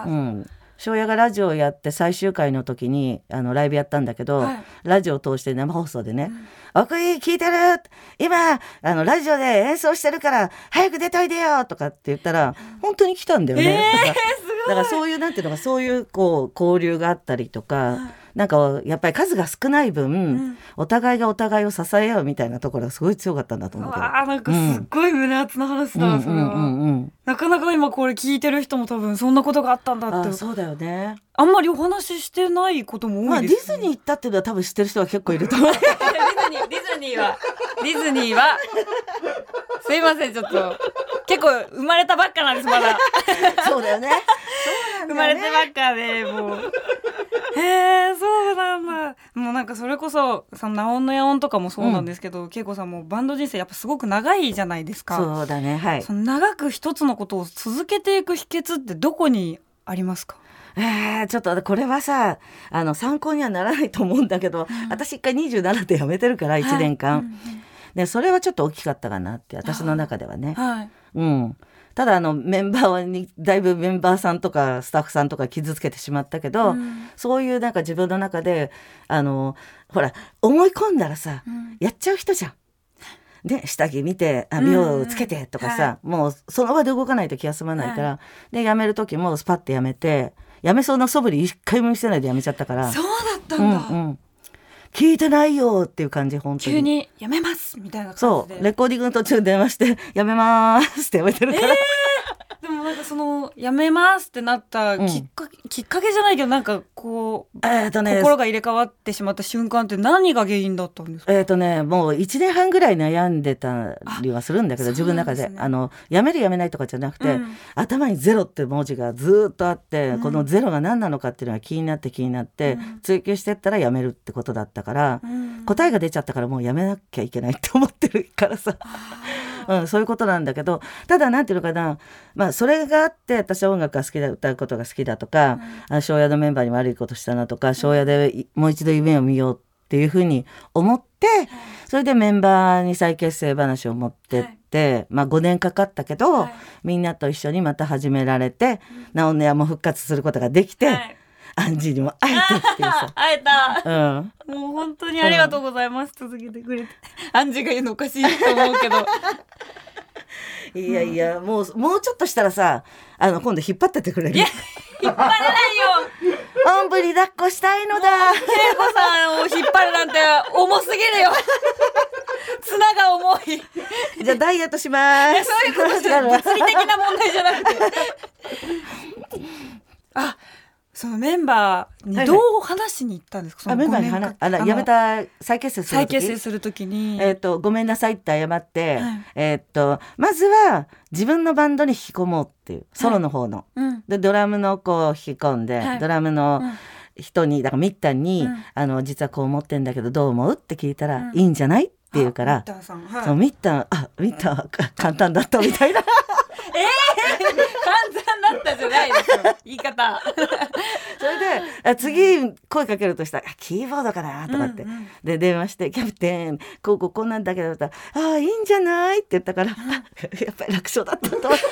[SPEAKER 2] うん。庄屋がラジオをやって最終回の時にあのライブやったんだけど、
[SPEAKER 1] はい。
[SPEAKER 2] ラジオを通して生放送でね「奥井聞いてる今あのラジオで演奏してるから早く出といでよ!」とかって言ったら本当に来たんだよね。だからだからそういうなんていうのかそういうこう交流があったりとか、なんかやっぱり数が少ない分、
[SPEAKER 1] ん
[SPEAKER 2] お互いがお互いを支え合うみたいなところがすごい強かったんだと思うけど。
[SPEAKER 1] あーなんかすっごい胸熱な話だ、
[SPEAKER 2] うん
[SPEAKER 1] それは、
[SPEAKER 2] うんうんうん
[SPEAKER 1] なかなか今これ聞いてる人も多分そんなことがあったんだって
[SPEAKER 2] あそうだよね。
[SPEAKER 1] あんまりお話ししてないことも
[SPEAKER 2] まあディ
[SPEAKER 1] 多いです、
[SPEAKER 2] ズニー行ったっていうのは多分知ってる人は結構いると思う。[LAUGHS]
[SPEAKER 1] ディズニーディズニーは。ディズニーは。すいませんちょっと。結構生まれたばっかなんですまだ。
[SPEAKER 2] そうだよね。[LAUGHS]
[SPEAKER 1] 生まれてばっかでもう。へえそうなんだ。もうなんかそれこそそのナオンのヤオンとかもそうなんですけど、恵子さんもバンド人生やっぱすごく長いじゃないですか。
[SPEAKER 2] そうだね。はい。
[SPEAKER 1] そ。の長く一つのことを続けていく秘訣ってどこにありますか？
[SPEAKER 2] えー、ちょっとこれはさあの参考にはならないと思うんだけど、私一回27で辞めてるから1年間、
[SPEAKER 1] はい
[SPEAKER 2] でそれはちょっと大きかったかなって私の中ではね。
[SPEAKER 1] はい。
[SPEAKER 2] うん、ただあのメンバーにだいぶメンバーさんとかスタッフさんとか傷つけてしまったけど、
[SPEAKER 1] うん。
[SPEAKER 2] そういうなんか自分の中であのほら思い込んだらさ、
[SPEAKER 1] うん。
[SPEAKER 2] やっちゃう人じゃん。で下着見てあ美容つけてとかさ、
[SPEAKER 1] うんは
[SPEAKER 2] もうその場で動かないと気が済まないから、で辞める時もスパッて辞めて辞めそうな素振り一回も見せないで辞めちゃったから。
[SPEAKER 1] そうだった
[SPEAKER 2] うんん
[SPEAKER 1] だ、
[SPEAKER 2] うん、聞いてないよっていう感じ本当に。
[SPEAKER 1] 急にやめますみたいな感じで。
[SPEAKER 2] そう。レコーディングの途中電話して「やめます」ってやめてるから、[LAUGHS]
[SPEAKER 1] でもなんかそのやめますってなったきっかけ、きっかけじゃないけどなんかこう
[SPEAKER 2] えっとね
[SPEAKER 1] 心が入れ替わってしまった瞬間って何が原因だったんですか？
[SPEAKER 2] えっ、とねもう1年半ぐらい悩んでたりはするんだけど
[SPEAKER 1] あ
[SPEAKER 2] 自分の中で。
[SPEAKER 1] ね。
[SPEAKER 2] あのやめるやめないとかじゃなくて、
[SPEAKER 1] うん。
[SPEAKER 2] 頭に「ゼロ」って文字がずーっとあって、
[SPEAKER 1] うん。
[SPEAKER 2] この「ゼロ」が何なのかっていうのが気になって気になって、
[SPEAKER 1] うん。
[SPEAKER 2] 追求してったらやめるってことだったから、
[SPEAKER 1] うん。
[SPEAKER 2] 答えが出ちゃったからもうやめなきゃいけないって思ってるからさ。うん、そういうことなんだけどただなんていうのかな、まあ、それがあって私は音楽が好きだ歌うことが好きだとか、あ庄屋のメンバーに悪いことしたなとか庄屋でいもう一度夢を見ようっていうふうに思ってそれでメンバーに再結成話を持ってって、まあ、5年かかったけど、
[SPEAKER 1] はい。
[SPEAKER 2] みんなと一緒にまた始められて「なおねや」も復活することができて、
[SPEAKER 1] はい
[SPEAKER 2] アンジーにも会えてっていうさ。[LAUGHS]
[SPEAKER 1] 会えた。
[SPEAKER 2] うん。
[SPEAKER 1] もう本当にありがとうございます、続けてくれて。アンジが言うのおかしいと思うけど。
[SPEAKER 2] いやいや、もう、もうちょっとしたらさ、あの、今度引っ張ってってくれる？
[SPEAKER 1] 引っ張れないよ。
[SPEAKER 2] おんぶに抱っこしたいのだ。
[SPEAKER 1] 恵子さんを引っ張るなんて重すぎるよ。綱が重い。
[SPEAKER 2] じゃあダイエットします。
[SPEAKER 1] そういうことじゃ物理的な問題じゃなくて。あそのメンバーにどう話しに行ったんですか、そ
[SPEAKER 2] あ、
[SPEAKER 1] の
[SPEAKER 2] メンバーに
[SPEAKER 1] 5年間
[SPEAKER 2] 話、あら、
[SPEAKER 1] の
[SPEAKER 2] やめた、再結成する
[SPEAKER 1] 再
[SPEAKER 2] 時
[SPEAKER 1] 結成するときに、
[SPEAKER 2] えっ、と、ごめんなさいって謝って、
[SPEAKER 1] はい。
[SPEAKER 2] えっ、と、まずは自分のバンドに引き込もうっていう、ソロの方の。
[SPEAKER 1] うん。
[SPEAKER 2] で、ドラムの子を引き込んで、
[SPEAKER 1] はい。
[SPEAKER 2] ドラムの
[SPEAKER 1] うん。
[SPEAKER 2] 人に、だからミッタンに、
[SPEAKER 1] うん。
[SPEAKER 2] あの、実はこう思ってんだけど、どう思う？って聞いたら、
[SPEAKER 1] うん。
[SPEAKER 2] いいんじゃない？って言うか
[SPEAKER 1] あ
[SPEAKER 2] ら
[SPEAKER 1] ミッ、ターさん。はい。
[SPEAKER 2] そのミッタン、あ、ミッタンはか簡単だったみたいな。[LAUGHS] [LAUGHS]
[SPEAKER 1] 簡単だったじゃないですよ。言い方。[LAUGHS]
[SPEAKER 2] それであ次声かけるとしたらあ「キーボードかな?」とかって、
[SPEAKER 1] うんうん
[SPEAKER 2] で電話して「キャプテンこうこうこうなんだけど」ったら「ああいいんじゃない?」って言ったから、あやっぱり楽勝だったと。思って。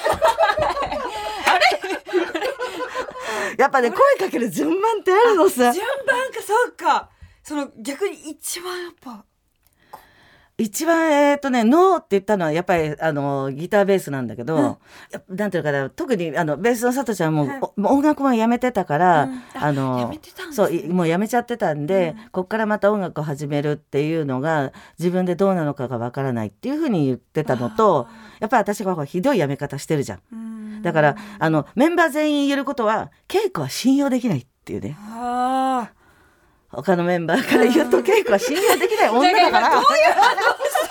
[SPEAKER 2] [LAUGHS] やっぱね声かける順番ってあるのさ。
[SPEAKER 1] 順番かそうか。その逆に一番やっぱ
[SPEAKER 2] 一番えっ、とね「ノー」って言ったのはやっぱりあのギターベースなんだけど、
[SPEAKER 1] うん。
[SPEAKER 2] なんていうのかな特にあのベースの佐藤ちゃんも、
[SPEAKER 1] はい。
[SPEAKER 2] 音楽もやめてたから、
[SPEAKER 1] うん。あ
[SPEAKER 2] あのそういもうやめちゃってたんで、
[SPEAKER 1] うん。
[SPEAKER 2] こっからまた音楽を始めるっていうのが自分でどうなのかがわからないっていうふうに言ってたのとやっぱり私がひどいやめ方してるじゃん。
[SPEAKER 1] うん。
[SPEAKER 2] だからあのメンバー全員言えることは稽古は信用できないっていうね。
[SPEAKER 1] あ
[SPEAKER 2] 他のメンバーから言うと稽古は信用できない [LAUGHS] 女だから。
[SPEAKER 1] どういう反応し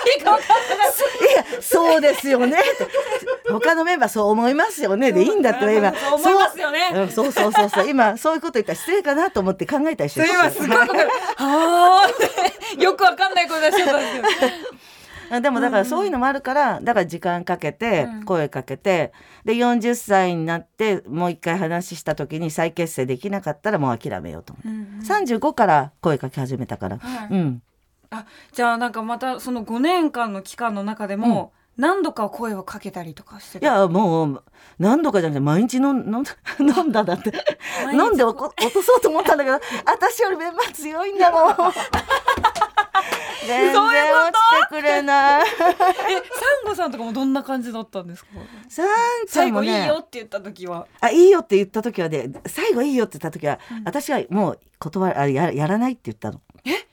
[SPEAKER 1] たいいか分かんない
[SPEAKER 2] いやそうですよね。他のメンバーそう思いますよね。でいいんだったら今
[SPEAKER 1] そう思いますよね。
[SPEAKER 2] そう,、うん、そうそうそうそう。今そういうこと言ったら失礼かなと思って考えたりして
[SPEAKER 1] 今すごいはあ [LAUGHS] よくわかんない声出しちゃったんですけど
[SPEAKER 2] でもだからそういうのもあるからだから時間かけて声かけて、で40歳になってもう一回話した時に再結成できなかったらもう諦めようと思って、うんうん、35から声かけ始めたから、はい、うん。
[SPEAKER 1] あじゃあなんかまたその5年間の期間の中でも、何度か声をかけたりとかして
[SPEAKER 2] いやもう何度かじゃなくて毎日飲ん [LAUGHS] 飲んだだって。飲んで落とそうと思ったんだけど私よりメンバー強いんだもん [LAUGHS] [LAUGHS] 全然落ちてくれない。[LAUGHS] えサン
[SPEAKER 1] ゴさんとかもどんな感じだったんですか？
[SPEAKER 2] サンちゃんも、
[SPEAKER 1] ね、最後いいよって言った時は。
[SPEAKER 2] あいいよって言った時はね最後いいよって言った時は、うん、私はもう断あややらないって言ったの。
[SPEAKER 1] え？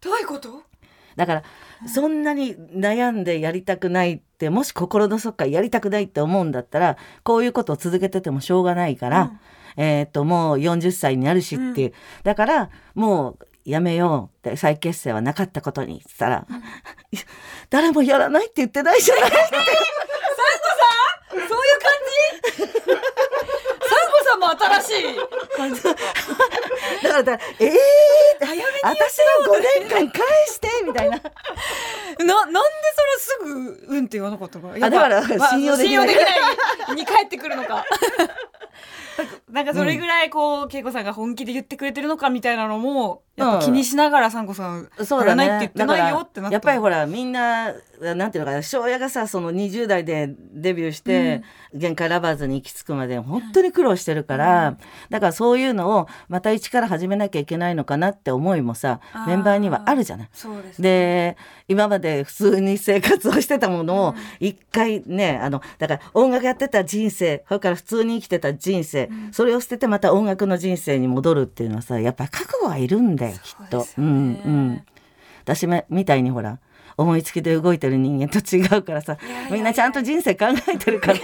[SPEAKER 1] どういうこと？
[SPEAKER 2] だからそんなに悩んでやりたくないってもし心の底からやりたくないって思うんだったらこういうことを続けててもしょうがないから、うん、えっ、ともう40歳になるしっていう、うん、だからもうやめようって再結成はなかったことにしたら、うん、誰もやらないって言ってないじゃないサンゴさん
[SPEAKER 1] そういう感じ？サンゴさんも新しい感じ？[LAUGHS] だ
[SPEAKER 2] からだええー、私の5年間返してみたいな。な
[SPEAKER 1] なんでそれすぐうんって言わなかったか
[SPEAKER 2] あだから信用できない,、ま
[SPEAKER 1] あ、に帰ってくるのか [LAUGHS] なんかそれぐらいこう、恵子さんが本気で言ってくれてるのかみたいなのもやっぱ気にしながらサンコさん、
[SPEAKER 2] そうやら
[SPEAKER 1] ないって言ってないよってな
[SPEAKER 2] った。やっぱりほらみんななんていうのかな父親がさその20代でデビューして、うん、限界ラバーズに行き着くまで本当に苦労してるから、うん、だからそういうのをまた一から始めなきゃいけないのかなって思いもさメンバーにはあるじゃない。
[SPEAKER 1] そうです、
[SPEAKER 2] ね、で今まで普通に生活をしてたものを一回ね、あのだから音楽やってた人生それから普通に生きてた人生、うん、それを捨ててまた音楽の人生に戻るっていうのはさやっぱ覚悟はいるんだよきっと。うんうん私みたいにほら思いつきで動いてる人間と違うからさみんなちゃんと人生考えてるから。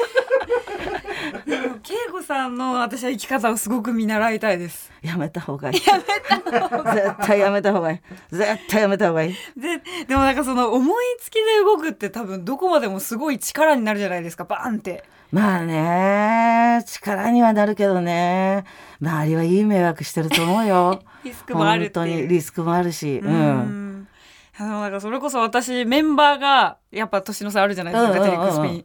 [SPEAKER 1] 恵子さんの私は生き方をすごく見習いたいです。
[SPEAKER 2] やめた方がいい。
[SPEAKER 1] やめた方が
[SPEAKER 2] 絶対やめた方がいい。絶対やめた方がいい。
[SPEAKER 1] で、でもなんかその思いつきで動くって多分どこまでもすごい力になるじゃないですか、バーンって。
[SPEAKER 2] まあね、力にはなるけどね、周りはいい迷惑してると思うよ。[LAUGHS]
[SPEAKER 1] リスクもある本
[SPEAKER 2] 当にリスクもあるし。うん。うん
[SPEAKER 1] あのなんかそれこそ私メンバーがやっぱ年の差あるじゃないですか、ガチリックスピン。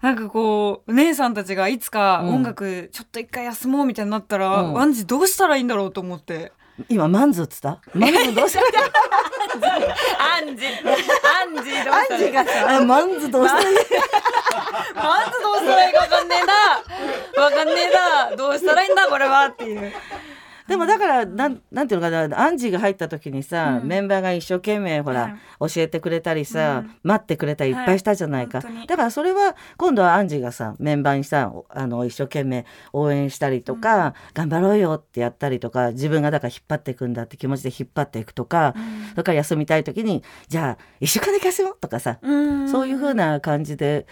[SPEAKER 1] なんかこう姉さんたちがいつか音楽ちょっと一回休もうみたいになったら、うん、ワンジどうしたらいいんだろうと思って。
[SPEAKER 2] 今マンズっつった？マンズどうした？
[SPEAKER 1] アンジアンジどうした？らいい
[SPEAKER 2] がさマンズどうした？
[SPEAKER 1] マンズどうしたらいいかわかんねえな。わかんねえな。どうしたらいいんだこれは。っていう
[SPEAKER 2] でもだからなんなんていうのかなアンジーが入った時にさ、うん、メンバーが一生懸命ほら、うん、教えてくれたりさ、うん、待ってくれたりいっぱいしたじゃないか、はい、だからそれは今度はアンジーがさメンバーにさあの一生懸命応援したりとか、頑張ろうよってやったりとか自分がだから引っ張っていくんだって気持ちで引っ張っていくとか、それから休みたい時にじゃあ一週間で休もうとかさ、そういうふうな感じで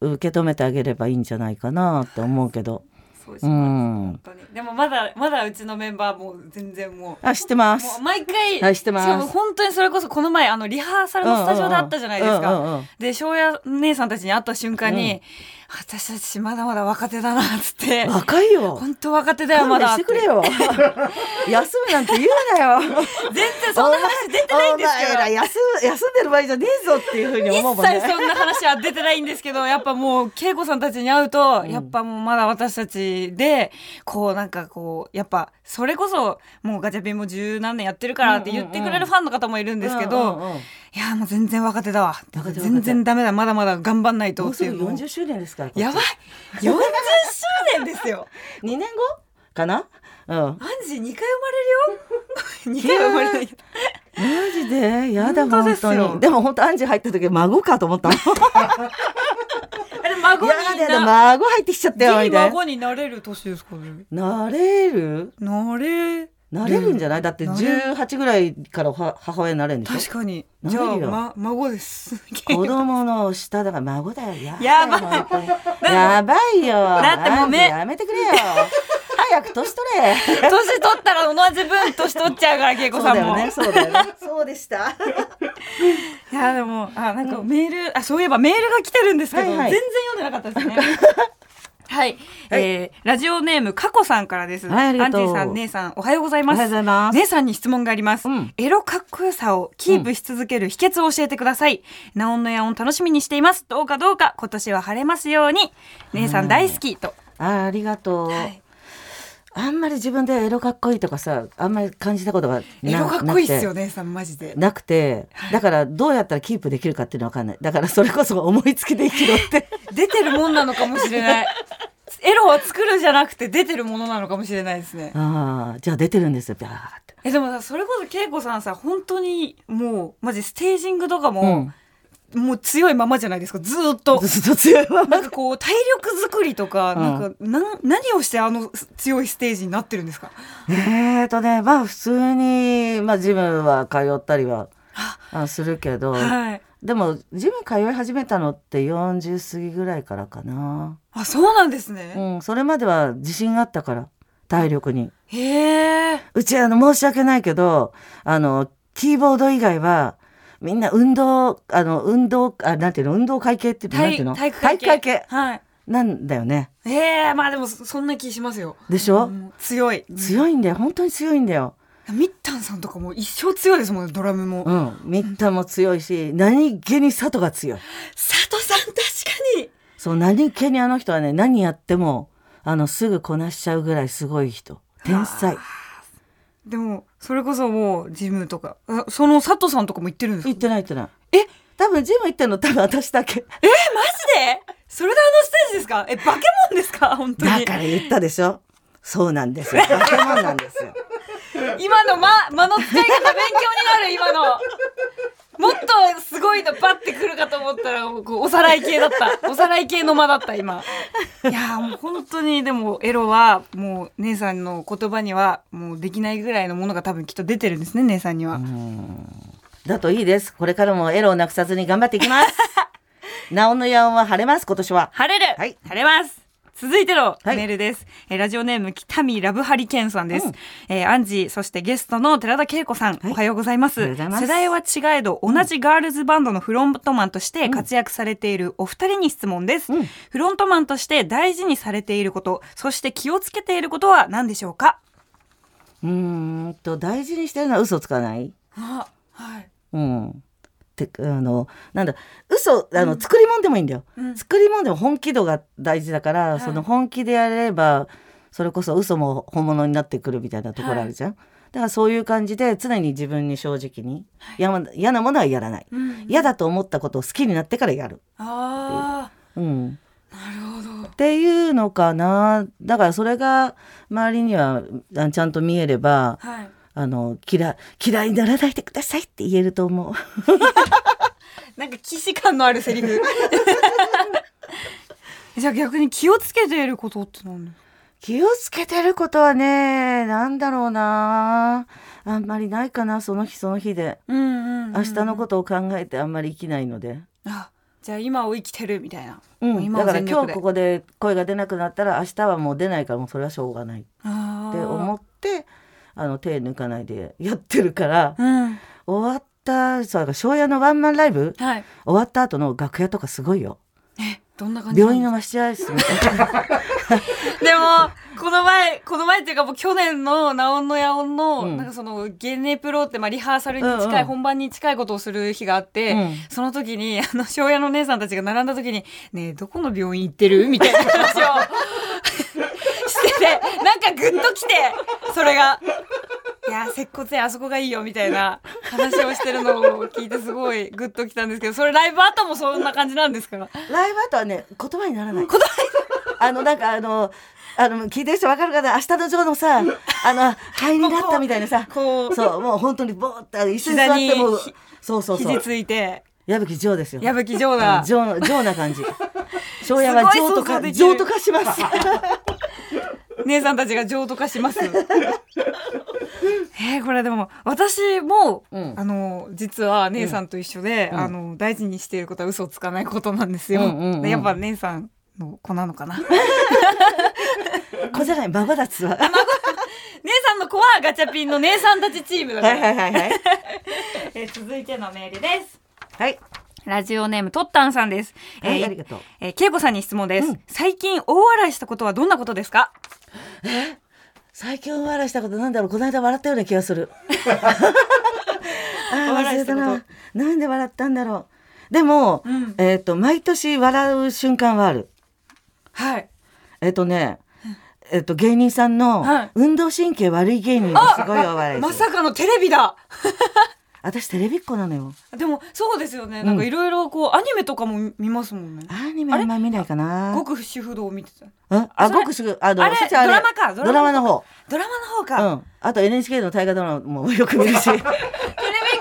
[SPEAKER 2] 受け止めてあげればいいんじゃないかなって思うけど。
[SPEAKER 1] そうです、うん、本当に。でもまだまだうちのメンバーも全然も
[SPEAKER 2] う。あ知ってます。
[SPEAKER 1] 毎回
[SPEAKER 2] はい知ってます。しかも
[SPEAKER 1] 本当にそれこそこの前あのリハーサルのスタジオであったじゃないですか、で翔也姉さんたちに会った瞬間に、うん私たちまだまだ若手だなっつって。
[SPEAKER 2] 若いよ。
[SPEAKER 1] 本当若手だよまだ
[SPEAKER 2] してくれよ。[LAUGHS] 休むなんて言うなよ。
[SPEAKER 1] 全然そんな話出てないんですけど。
[SPEAKER 2] 休休んでる場合じゃねえぞっていうふうに思うもんね。
[SPEAKER 1] 一切そんな話は出てないんですけどやっぱもう恵子さんたちに会うと、うん、やっぱもうまだ私たちでこうなんかこうやっぱそれこそもうガチャピンも十何年やってるからって言ってくれるファンの方もいるんですけど、いやもう全然若手だわ。全然ダメだ。まだまだ頑張んないと
[SPEAKER 2] っていう40周年ですか
[SPEAKER 1] やばい。40周年ですよ。[LAUGHS]
[SPEAKER 2] 2年後？かな？うん。ア
[SPEAKER 1] ンジー2回生まれるよ。[LAUGHS] 2回生まれる
[SPEAKER 2] マジで？やだ本当に。でも本当アンジー入った時孫かと思った [LAUGHS]
[SPEAKER 1] あれ孫に
[SPEAKER 2] な孫入ってきちゃったよみたいな。
[SPEAKER 1] 孫になれる年ですかね。
[SPEAKER 2] なれる？
[SPEAKER 1] なれ
[SPEAKER 2] なれるんじゃない？だって18ぐらいから母親になれるんでしょ？
[SPEAKER 1] 確かに。じゃあ、ま、孫です。[LAUGHS]
[SPEAKER 2] 子供の下だから孫だよ。[LAUGHS]
[SPEAKER 1] やば
[SPEAKER 2] い。やばいよ。
[SPEAKER 1] だってもうめ
[SPEAKER 2] やめてくれよ。[LAUGHS] 早く年取れ。
[SPEAKER 1] 年取ったら同じ分年取っちゃうから恵子さんも。
[SPEAKER 2] そうだよね。そうだよね。そうでした。
[SPEAKER 1] いやでもあなんかメール、あそういえばメールが来てるんですけど、
[SPEAKER 2] はいはい。
[SPEAKER 1] 全然読んでなかったですね。はい、えーラジオネームカコさんからです。
[SPEAKER 2] はい
[SPEAKER 1] アンティさん、姉さん、おはようございます。姉さんに質問があります。
[SPEAKER 2] うん
[SPEAKER 1] エロかっこよさをキープし続ける秘訣を教えてください。ナオンの夜音楽しみにしています。どうかどうか今年は晴れますように。姉さん大好きと。
[SPEAKER 2] あありがとう、
[SPEAKER 1] はい
[SPEAKER 2] あんまり自分でエロかっこいいとかさあんまり感じたことがな
[SPEAKER 1] エロかっこいいっすよ、
[SPEAKER 2] なくて
[SPEAKER 1] 姉さんマジで。
[SPEAKER 2] なくてだからどうやったらキープできるかっていうのは分かんないだからそれこそ思いつきで生きろって [LAUGHS]
[SPEAKER 1] 出てるもんなのかもしれない。エロは作るじゃなくて出てるものなのかもしれないですね。
[SPEAKER 2] ああじゃあ出てるんですよビャーって
[SPEAKER 1] えでもさそれこそ恵子さんさ本当にもうマジステージングとかも、もう強いままじゃないですかずーっと。[LAUGHS]
[SPEAKER 2] ずっと強いまま
[SPEAKER 1] なんかこう体力作りとか、
[SPEAKER 2] うん
[SPEAKER 1] なんか何をしてあの強いステージになってるんですか？
[SPEAKER 2] えーとねまあ普通に、まあ、ジムは通ったりはあするけど、
[SPEAKER 1] はい。
[SPEAKER 2] でもジム通い始めたのって40過ぎぐらいからかな、
[SPEAKER 1] あそうなんですね。
[SPEAKER 2] うん、それまでは自信があったから体力に
[SPEAKER 1] へえ。
[SPEAKER 2] うちあの申し訳ないけどあのキーボード以外はみんな運動あの運動あなんていうの？運動会系ってなんていうの？
[SPEAKER 1] 体育会系。
[SPEAKER 2] 体育会系
[SPEAKER 1] はい。
[SPEAKER 2] なんだよね
[SPEAKER 1] ええまあでもそそんな気しますよ。
[SPEAKER 2] でしょ、
[SPEAKER 1] うん強い。
[SPEAKER 2] 強いんだよ本当に強いんだよ
[SPEAKER 1] ミッタンさんとかも一生強いですもんねドラムも。
[SPEAKER 2] うんミッタも強いし何気に佐藤が強い
[SPEAKER 1] 佐藤さん確かに。
[SPEAKER 2] そう何気にあの人はね何やってもあのすぐこなしちゃうぐらいすごい人天才
[SPEAKER 1] でもそれこそもうジムとかあその佐藤さんとかも行ってるんですか？
[SPEAKER 2] 行ってない行ってない。
[SPEAKER 1] え？
[SPEAKER 2] 多分ジム行ってんの多分私だけ。
[SPEAKER 1] えマジで？それであのステージですか？えバケモンですか？本当に。
[SPEAKER 2] だから言ったでしょ。そうなんですよ。化け物なんですよ。
[SPEAKER 1] 今の間間の使い方勉強になる今のもっとすごいのバッてくるかと思ったらこうおさらい系だった。おさらい系の間だった今。いやーもう本当にでもエロはもう姉さんの言葉にはもうできないぐらいのものが多分きっと出てるんですね姉さんには、
[SPEAKER 2] だといいです。これからもエロをなくさずに頑張っていきます。[LAUGHS] なおのやんは晴れます今年は。
[SPEAKER 1] 晴れる、
[SPEAKER 2] はい。
[SPEAKER 1] 晴れます続いての
[SPEAKER 2] はい。
[SPEAKER 1] メールです、えーラジオネーム北見ラブハリケンさんです、
[SPEAKER 2] うん。
[SPEAKER 1] えーアンジーそしてゲストの寺田恵子さん、
[SPEAKER 2] はい。
[SPEAKER 1] おはようございます。世代は違えど同じガールズバンドのフロントマンとして活躍されているお二人に質問です、
[SPEAKER 2] うん。
[SPEAKER 1] フロントマンとして大事にされていることそして気をつけていることは何でしょうか？
[SPEAKER 2] うーんと大事にしてるのは嘘つかない。
[SPEAKER 1] あはい。
[SPEAKER 2] うんてあのなんだ嘘あの、作り物でもいいんだよ、
[SPEAKER 1] うん。
[SPEAKER 2] 作り物でも本気度が大事だから、
[SPEAKER 1] い。
[SPEAKER 2] その本気でやればそれこそ嘘も本物になってくるみたいなところあるじゃん、だからそういう感じで常に自分に正直に、やま嫌なものはやらない、
[SPEAKER 1] うん
[SPEAKER 2] 嫌だと思ったことを好きになってからやる、
[SPEAKER 1] あ
[SPEAKER 2] うん、
[SPEAKER 1] ーなるほど。
[SPEAKER 2] っていうのかな。だからそれが周りにはあちゃんと見えれば
[SPEAKER 1] はい
[SPEAKER 2] あの嫌い嫌いにならないでくださいって言えると思う。[LAUGHS]
[SPEAKER 1] なんか既視感のあるセリフ。[LAUGHS] じゃあ逆に気をつけていることって何ですか？
[SPEAKER 2] 気をつけてることはねなんだろうな。あんまりないかなその日その日で。
[SPEAKER 1] うんうんうん
[SPEAKER 2] 明日のことを考えてあんまり生きないので、
[SPEAKER 1] あじゃあ今を生きてるみたいな、
[SPEAKER 2] うん、
[SPEAKER 1] 今
[SPEAKER 2] だから今日ここで声が出なくなったら明日はもう出ないからもうそれはしょうがない。っ
[SPEAKER 1] あ
[SPEAKER 2] て思ってあの手抜かないでやってるから
[SPEAKER 1] うん。
[SPEAKER 2] 終わったそう庄屋のワンマンライブ
[SPEAKER 1] はい。
[SPEAKER 2] 終わった後の楽屋とかすごいよ。
[SPEAKER 1] えどんな感じ
[SPEAKER 2] 病院の
[SPEAKER 1] の
[SPEAKER 2] 待合室みたいな [LAUGHS]
[SPEAKER 1] でもこの前この前っていうかもう去年の「ナオンのヤオンの」
[SPEAKER 2] うん。
[SPEAKER 1] なんかそのゲネプロってまあリハーサルに近い、
[SPEAKER 2] うんうん。
[SPEAKER 1] 本番に近いことをする日があって、
[SPEAKER 2] うん。
[SPEAKER 1] その時にあの庄屋の姉さんたちが並んだ時に「ねえどこの病院行ってる?」みたいな話を。しててなんかグッときてそれが。いや接骨院あそこがいいよみたいな話をしてるのを聞いてすごいグッときたんですけどそれライブ後もそんな感じなんですか？
[SPEAKER 2] ライブ後はね言葉にならない。あのなんかあのあの聞いてる人分かるかな？明日のジョーのさあの肺になったみたいなさ。
[SPEAKER 1] こう
[SPEAKER 2] そうもう本当にボーって椅子に座ってもそうそうそう。
[SPEAKER 1] 肘ついて。
[SPEAKER 2] 矢吹ジョーですよ。
[SPEAKER 1] 矢吹城
[SPEAKER 2] うん
[SPEAKER 1] だ。
[SPEAKER 2] ジョージョーな感じ。[LAUGHS] 庄屋は
[SPEAKER 1] すごい
[SPEAKER 2] ジョーとか
[SPEAKER 1] 想像できる。
[SPEAKER 2] ジョーとかします [LAUGHS]
[SPEAKER 1] 姉さんたちが譲渡化します。えー、これでも私も、
[SPEAKER 2] うん
[SPEAKER 1] あの実は姉さんと一緒で、
[SPEAKER 2] うん
[SPEAKER 1] あの大事にしていることは嘘をつかないことなんですよ。
[SPEAKER 2] うんうんうん
[SPEAKER 1] でやっぱ姉さんの子なのかな。
[SPEAKER 2] 子じゃない孫だつわ [LAUGHS]
[SPEAKER 1] 姉さんの子はガチャピンの姉さんたちチームだから。
[SPEAKER 2] はいはいはいはい
[SPEAKER 1] え [LAUGHS] えー続いてのメールです
[SPEAKER 2] はい
[SPEAKER 1] ラジオネームとったんさんです。
[SPEAKER 2] はい
[SPEAKER 1] えー
[SPEAKER 2] ありがとう
[SPEAKER 1] えー、けいこさんに質問です、
[SPEAKER 2] うん
[SPEAKER 1] 最近大笑いしたことはどんなことですか？
[SPEAKER 2] 最近笑いしたことなんだろう？この間笑ったような気がする。[LAUGHS] あ忘れたな。なんで笑ったんだろう？でも、
[SPEAKER 1] うん。
[SPEAKER 2] えっ、と毎年笑う瞬間はある。
[SPEAKER 1] はい。
[SPEAKER 2] えっ、とねえっ、と芸人さんの
[SPEAKER 1] はい。
[SPEAKER 2] 運動神経悪い芸人がすごいお笑いする。
[SPEAKER 1] まさかのテレビだ。[LAUGHS]
[SPEAKER 2] 私テレビっ子なのよ。
[SPEAKER 1] でもそうですよね。なんかいろいろこうアニメとかも見ますもんね。
[SPEAKER 2] アニメあんま見ないかな。
[SPEAKER 1] 極主婦道を見てた。
[SPEAKER 2] うん？あごくすぐあの
[SPEAKER 1] あれ？ドラマか？ド
[SPEAKER 2] ド
[SPEAKER 1] ラマ
[SPEAKER 2] の方。
[SPEAKER 1] ドラマの方
[SPEAKER 2] う
[SPEAKER 1] か。
[SPEAKER 2] ん。あと NHK の大河ドラマもよく見るし。[LAUGHS]
[SPEAKER 1] テレビっ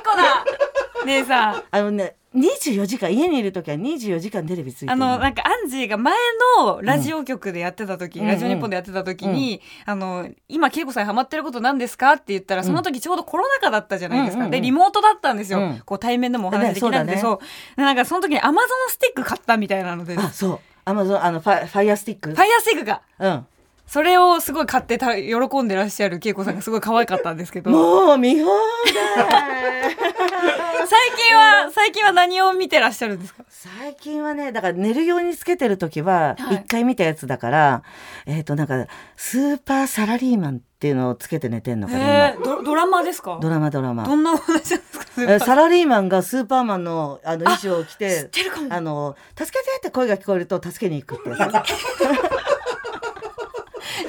[SPEAKER 1] 子だ。姉さん。
[SPEAKER 2] あのね24時間家にいる時は24時間テレビついてる
[SPEAKER 1] あのなんかアンジーが前のラジオ局でやってた時、
[SPEAKER 2] うん
[SPEAKER 1] ラジオ日本でやってた時に、あの今恵子さんハマってることなんですか？って言ったらその時ちょうどコロナ禍だったじゃないですか、
[SPEAKER 2] うんうんうん。
[SPEAKER 1] でリモートだったんですよ、
[SPEAKER 2] うん。
[SPEAKER 1] こう対面でもお話できなくて、
[SPEAKER 2] ね
[SPEAKER 1] そうでなんかその時にアマゾンスティック買ったみたいなのでフ
[SPEAKER 2] あそう。アマゾンあのファファイヤースティック？
[SPEAKER 1] ァイヤースティックが。
[SPEAKER 2] うん。
[SPEAKER 1] それをすごい買ってた喜んでらっしゃる恵子さんがすごい可愛かったんですけど。
[SPEAKER 2] もう見放題
[SPEAKER 1] 最近は最近は何を見てらっしゃるんですか？
[SPEAKER 2] 最近はねだから寝るようにつけてる時は
[SPEAKER 1] はい。
[SPEAKER 2] 一回見たやつだから、えっ、となんかスーパーサラリーマンっていうのをつけて寝てんのかな
[SPEAKER 1] ドドラマですか？
[SPEAKER 2] 今ドラマドラマ。
[SPEAKER 1] どんなですか？
[SPEAKER 2] えサラリーマンがスーパーマンのあの衣装を着
[SPEAKER 1] 知
[SPEAKER 2] てあの助けてって声が聞こえると助けに行くってやつ。[LAUGHS]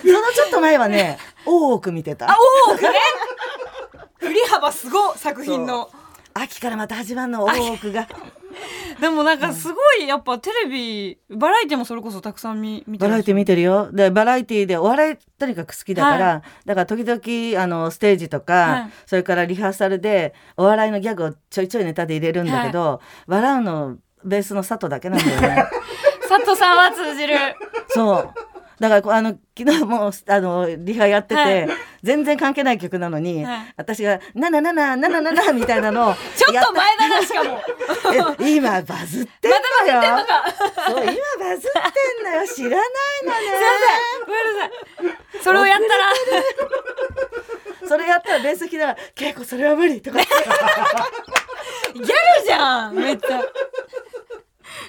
[SPEAKER 2] そのちょっと前はね大奥見てた。
[SPEAKER 1] あ大奥ね。振り幅すごい作品の
[SPEAKER 2] 秋からまた始まるの大奥が。[LAUGHS]
[SPEAKER 1] でもなんかすごいやっぱテレビバラエティもそれこそたくさん見見て
[SPEAKER 2] バラエティ見てるよ。でバラエティでお笑いとにかく好きだから、
[SPEAKER 1] は
[SPEAKER 2] だから時々あのステージとか、
[SPEAKER 1] はい。
[SPEAKER 2] それからリハーサルでお笑いのギャグをちょいちょいネタで入れるんだけど、笑うのベースの佐藤だけなんだよね。[LAUGHS]
[SPEAKER 1] 佐藤さんは通じる。
[SPEAKER 2] そうだからあの昨日もあのリハやってて、
[SPEAKER 1] はい。
[SPEAKER 2] 全然関係ない曲なのに、
[SPEAKER 1] はい。
[SPEAKER 2] 私が「なななななななな」みたいなのを
[SPEAKER 1] ちょっ
[SPEAKER 2] や
[SPEAKER 1] と前だなしかも。[LAUGHS]
[SPEAKER 2] え今バズってんのよ。
[SPEAKER 1] なんか。
[SPEAKER 2] そう今バズってんのよ。知らないのね。
[SPEAKER 1] ごめん。なさいそれをやったら。
[SPEAKER 2] それやったらベース弾きながら「稽古それは無理」とか
[SPEAKER 1] ギャルじゃんめっちゃ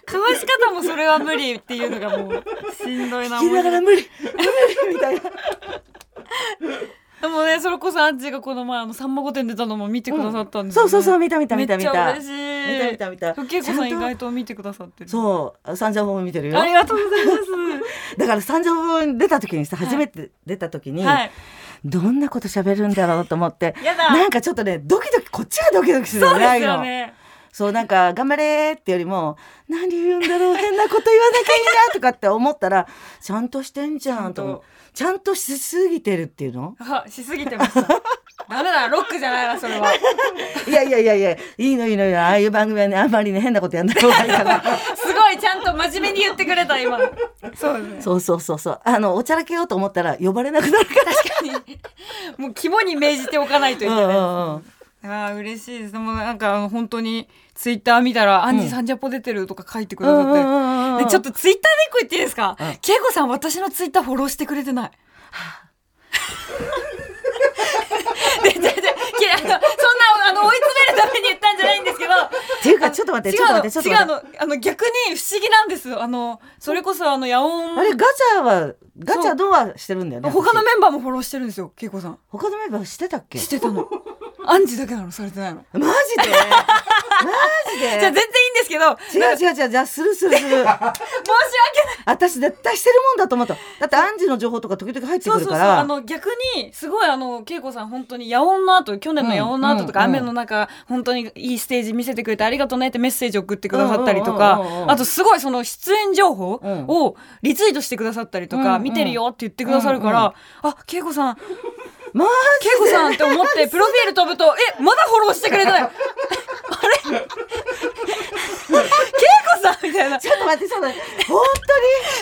[SPEAKER 1] かわし方もそれは無理っていうのがもうしんどいな
[SPEAKER 2] 弾きながら無理。無理みたいな。
[SPEAKER 1] でもねそれこそアンチがこの前あのさんま御殿出たのも見てくださったんですよ、ね。
[SPEAKER 2] そうそうそう見た見た見た見た
[SPEAKER 1] めっちゃ嬉しい。
[SPEAKER 2] 見た見た見た。
[SPEAKER 1] ふっけさん意外と見てくださってる。
[SPEAKER 2] そう三条本見てるよ。
[SPEAKER 1] ありがとうございます。
[SPEAKER 2] だから三条本出た時にさ初めて出た時に、
[SPEAKER 1] はい。
[SPEAKER 2] どんなこと喋るんだろうと思って
[SPEAKER 1] やだ。
[SPEAKER 2] なんかちょっとねドキドキこっちがドキドキする
[SPEAKER 1] そうです
[SPEAKER 2] の。ないの
[SPEAKER 1] よね
[SPEAKER 2] そうなんか頑張れってよりも何言うんだろう変なこと言わなきゃいいなとかって思ったらちゃんとしてんじゃんとちゃんとしすぎてるっていうの？
[SPEAKER 1] あしすぎてましたダメだロックじゃないなそれは。[LAUGHS]
[SPEAKER 2] いやいやいやいやいいのいいのいいの。ああいう番組はねあんまりね変なことやんない方がいいから。[LAUGHS]
[SPEAKER 1] すごいちゃんと真面目に言ってくれた今。そうね。
[SPEAKER 2] そうそうそうそう。あのおちゃらけようと思ったら呼ばれなくなるから。
[SPEAKER 1] もう肝に銘じておかないといけない、
[SPEAKER 2] うんうんうん
[SPEAKER 1] あー嬉しいです。でもなんかあの本当にツイッター見たら「アンジサンジャポ出てる」とか書いてくださって、でちょっとツイッターで一個言っていいですか？
[SPEAKER 2] うん。
[SPEAKER 1] 恵子さん私のツイッターフォローしてくれてない。でででそんなあの追い詰めるために言ったんじゃないんですけど。
[SPEAKER 2] っていうかちょっと待ってちょっと待ってちょっと
[SPEAKER 1] 違う
[SPEAKER 2] 待って。
[SPEAKER 1] の違うの。あの逆に不思議なんです。あのそれこそあの野音
[SPEAKER 2] あれガチャはガチャドアしてるんだよね私
[SPEAKER 1] 他のメンバーもフォローしてるんですよ恵子さん。
[SPEAKER 2] 他のメンバーしてたっけ？
[SPEAKER 1] してたのアンジだけなのされてないの。
[SPEAKER 2] マジで？マジで？[LAUGHS]
[SPEAKER 1] じゃあ全然いいんですけど。
[SPEAKER 2] 違う違う違うじゃあするするする。
[SPEAKER 1] 申し訳ない。
[SPEAKER 2] 私絶対してるもんだと思った。だってアンジの情報とか時々入って
[SPEAKER 1] そうそうそう
[SPEAKER 2] くるから
[SPEAKER 1] あの逆にすごいあの恵子さん本当に野音の後去年の野音の後とか、
[SPEAKER 2] うんうん。
[SPEAKER 1] 雨の中本当にいいステージ見せてくれてありがとうねってメッセージ送ってくださったりと
[SPEAKER 2] うんうん
[SPEAKER 1] か
[SPEAKER 2] うんうん。
[SPEAKER 1] あとすごいその出演情報
[SPEAKER 2] うん。
[SPEAKER 1] をリツイートしてくださったりとか、
[SPEAKER 2] うんうん
[SPEAKER 1] 見てるよって言ってくださるから、あ恵子さん
[SPEAKER 2] マ
[SPEAKER 1] 恵子さんって思って [LAUGHS] プロフィール飛ぶとえまだフォローしてくれてない。あれ？恵 [LAUGHS] 子さんみたいな。
[SPEAKER 2] ジちょっと待ってそうだ。本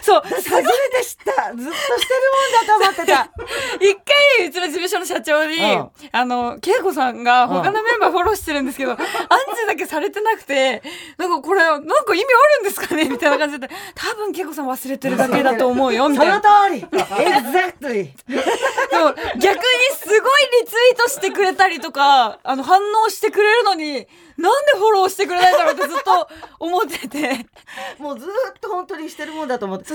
[SPEAKER 1] そう。
[SPEAKER 2] 当に初めて知った。ずっとしてるもんだと思ってた。
[SPEAKER 1] 一回うちの事務所の社長に、
[SPEAKER 2] うん。
[SPEAKER 1] あの恵子さんが他のメンバーフォローしてるんですけど、アンジだけされてなくてなんかこれなんか意味あるんですかねみたいな感じで。多分恵子さん忘れてるだけだと思うよみ
[SPEAKER 2] そ
[SPEAKER 1] たいな。
[SPEAKER 2] の通り。Exactly
[SPEAKER 1] 逆にすごいリツイートしてくれたりとかあの反応してくれるのになんでフォローしてくれないんだろうってずっと思ってて [LAUGHS]
[SPEAKER 2] もうずーっと本当にしてるもんだと思って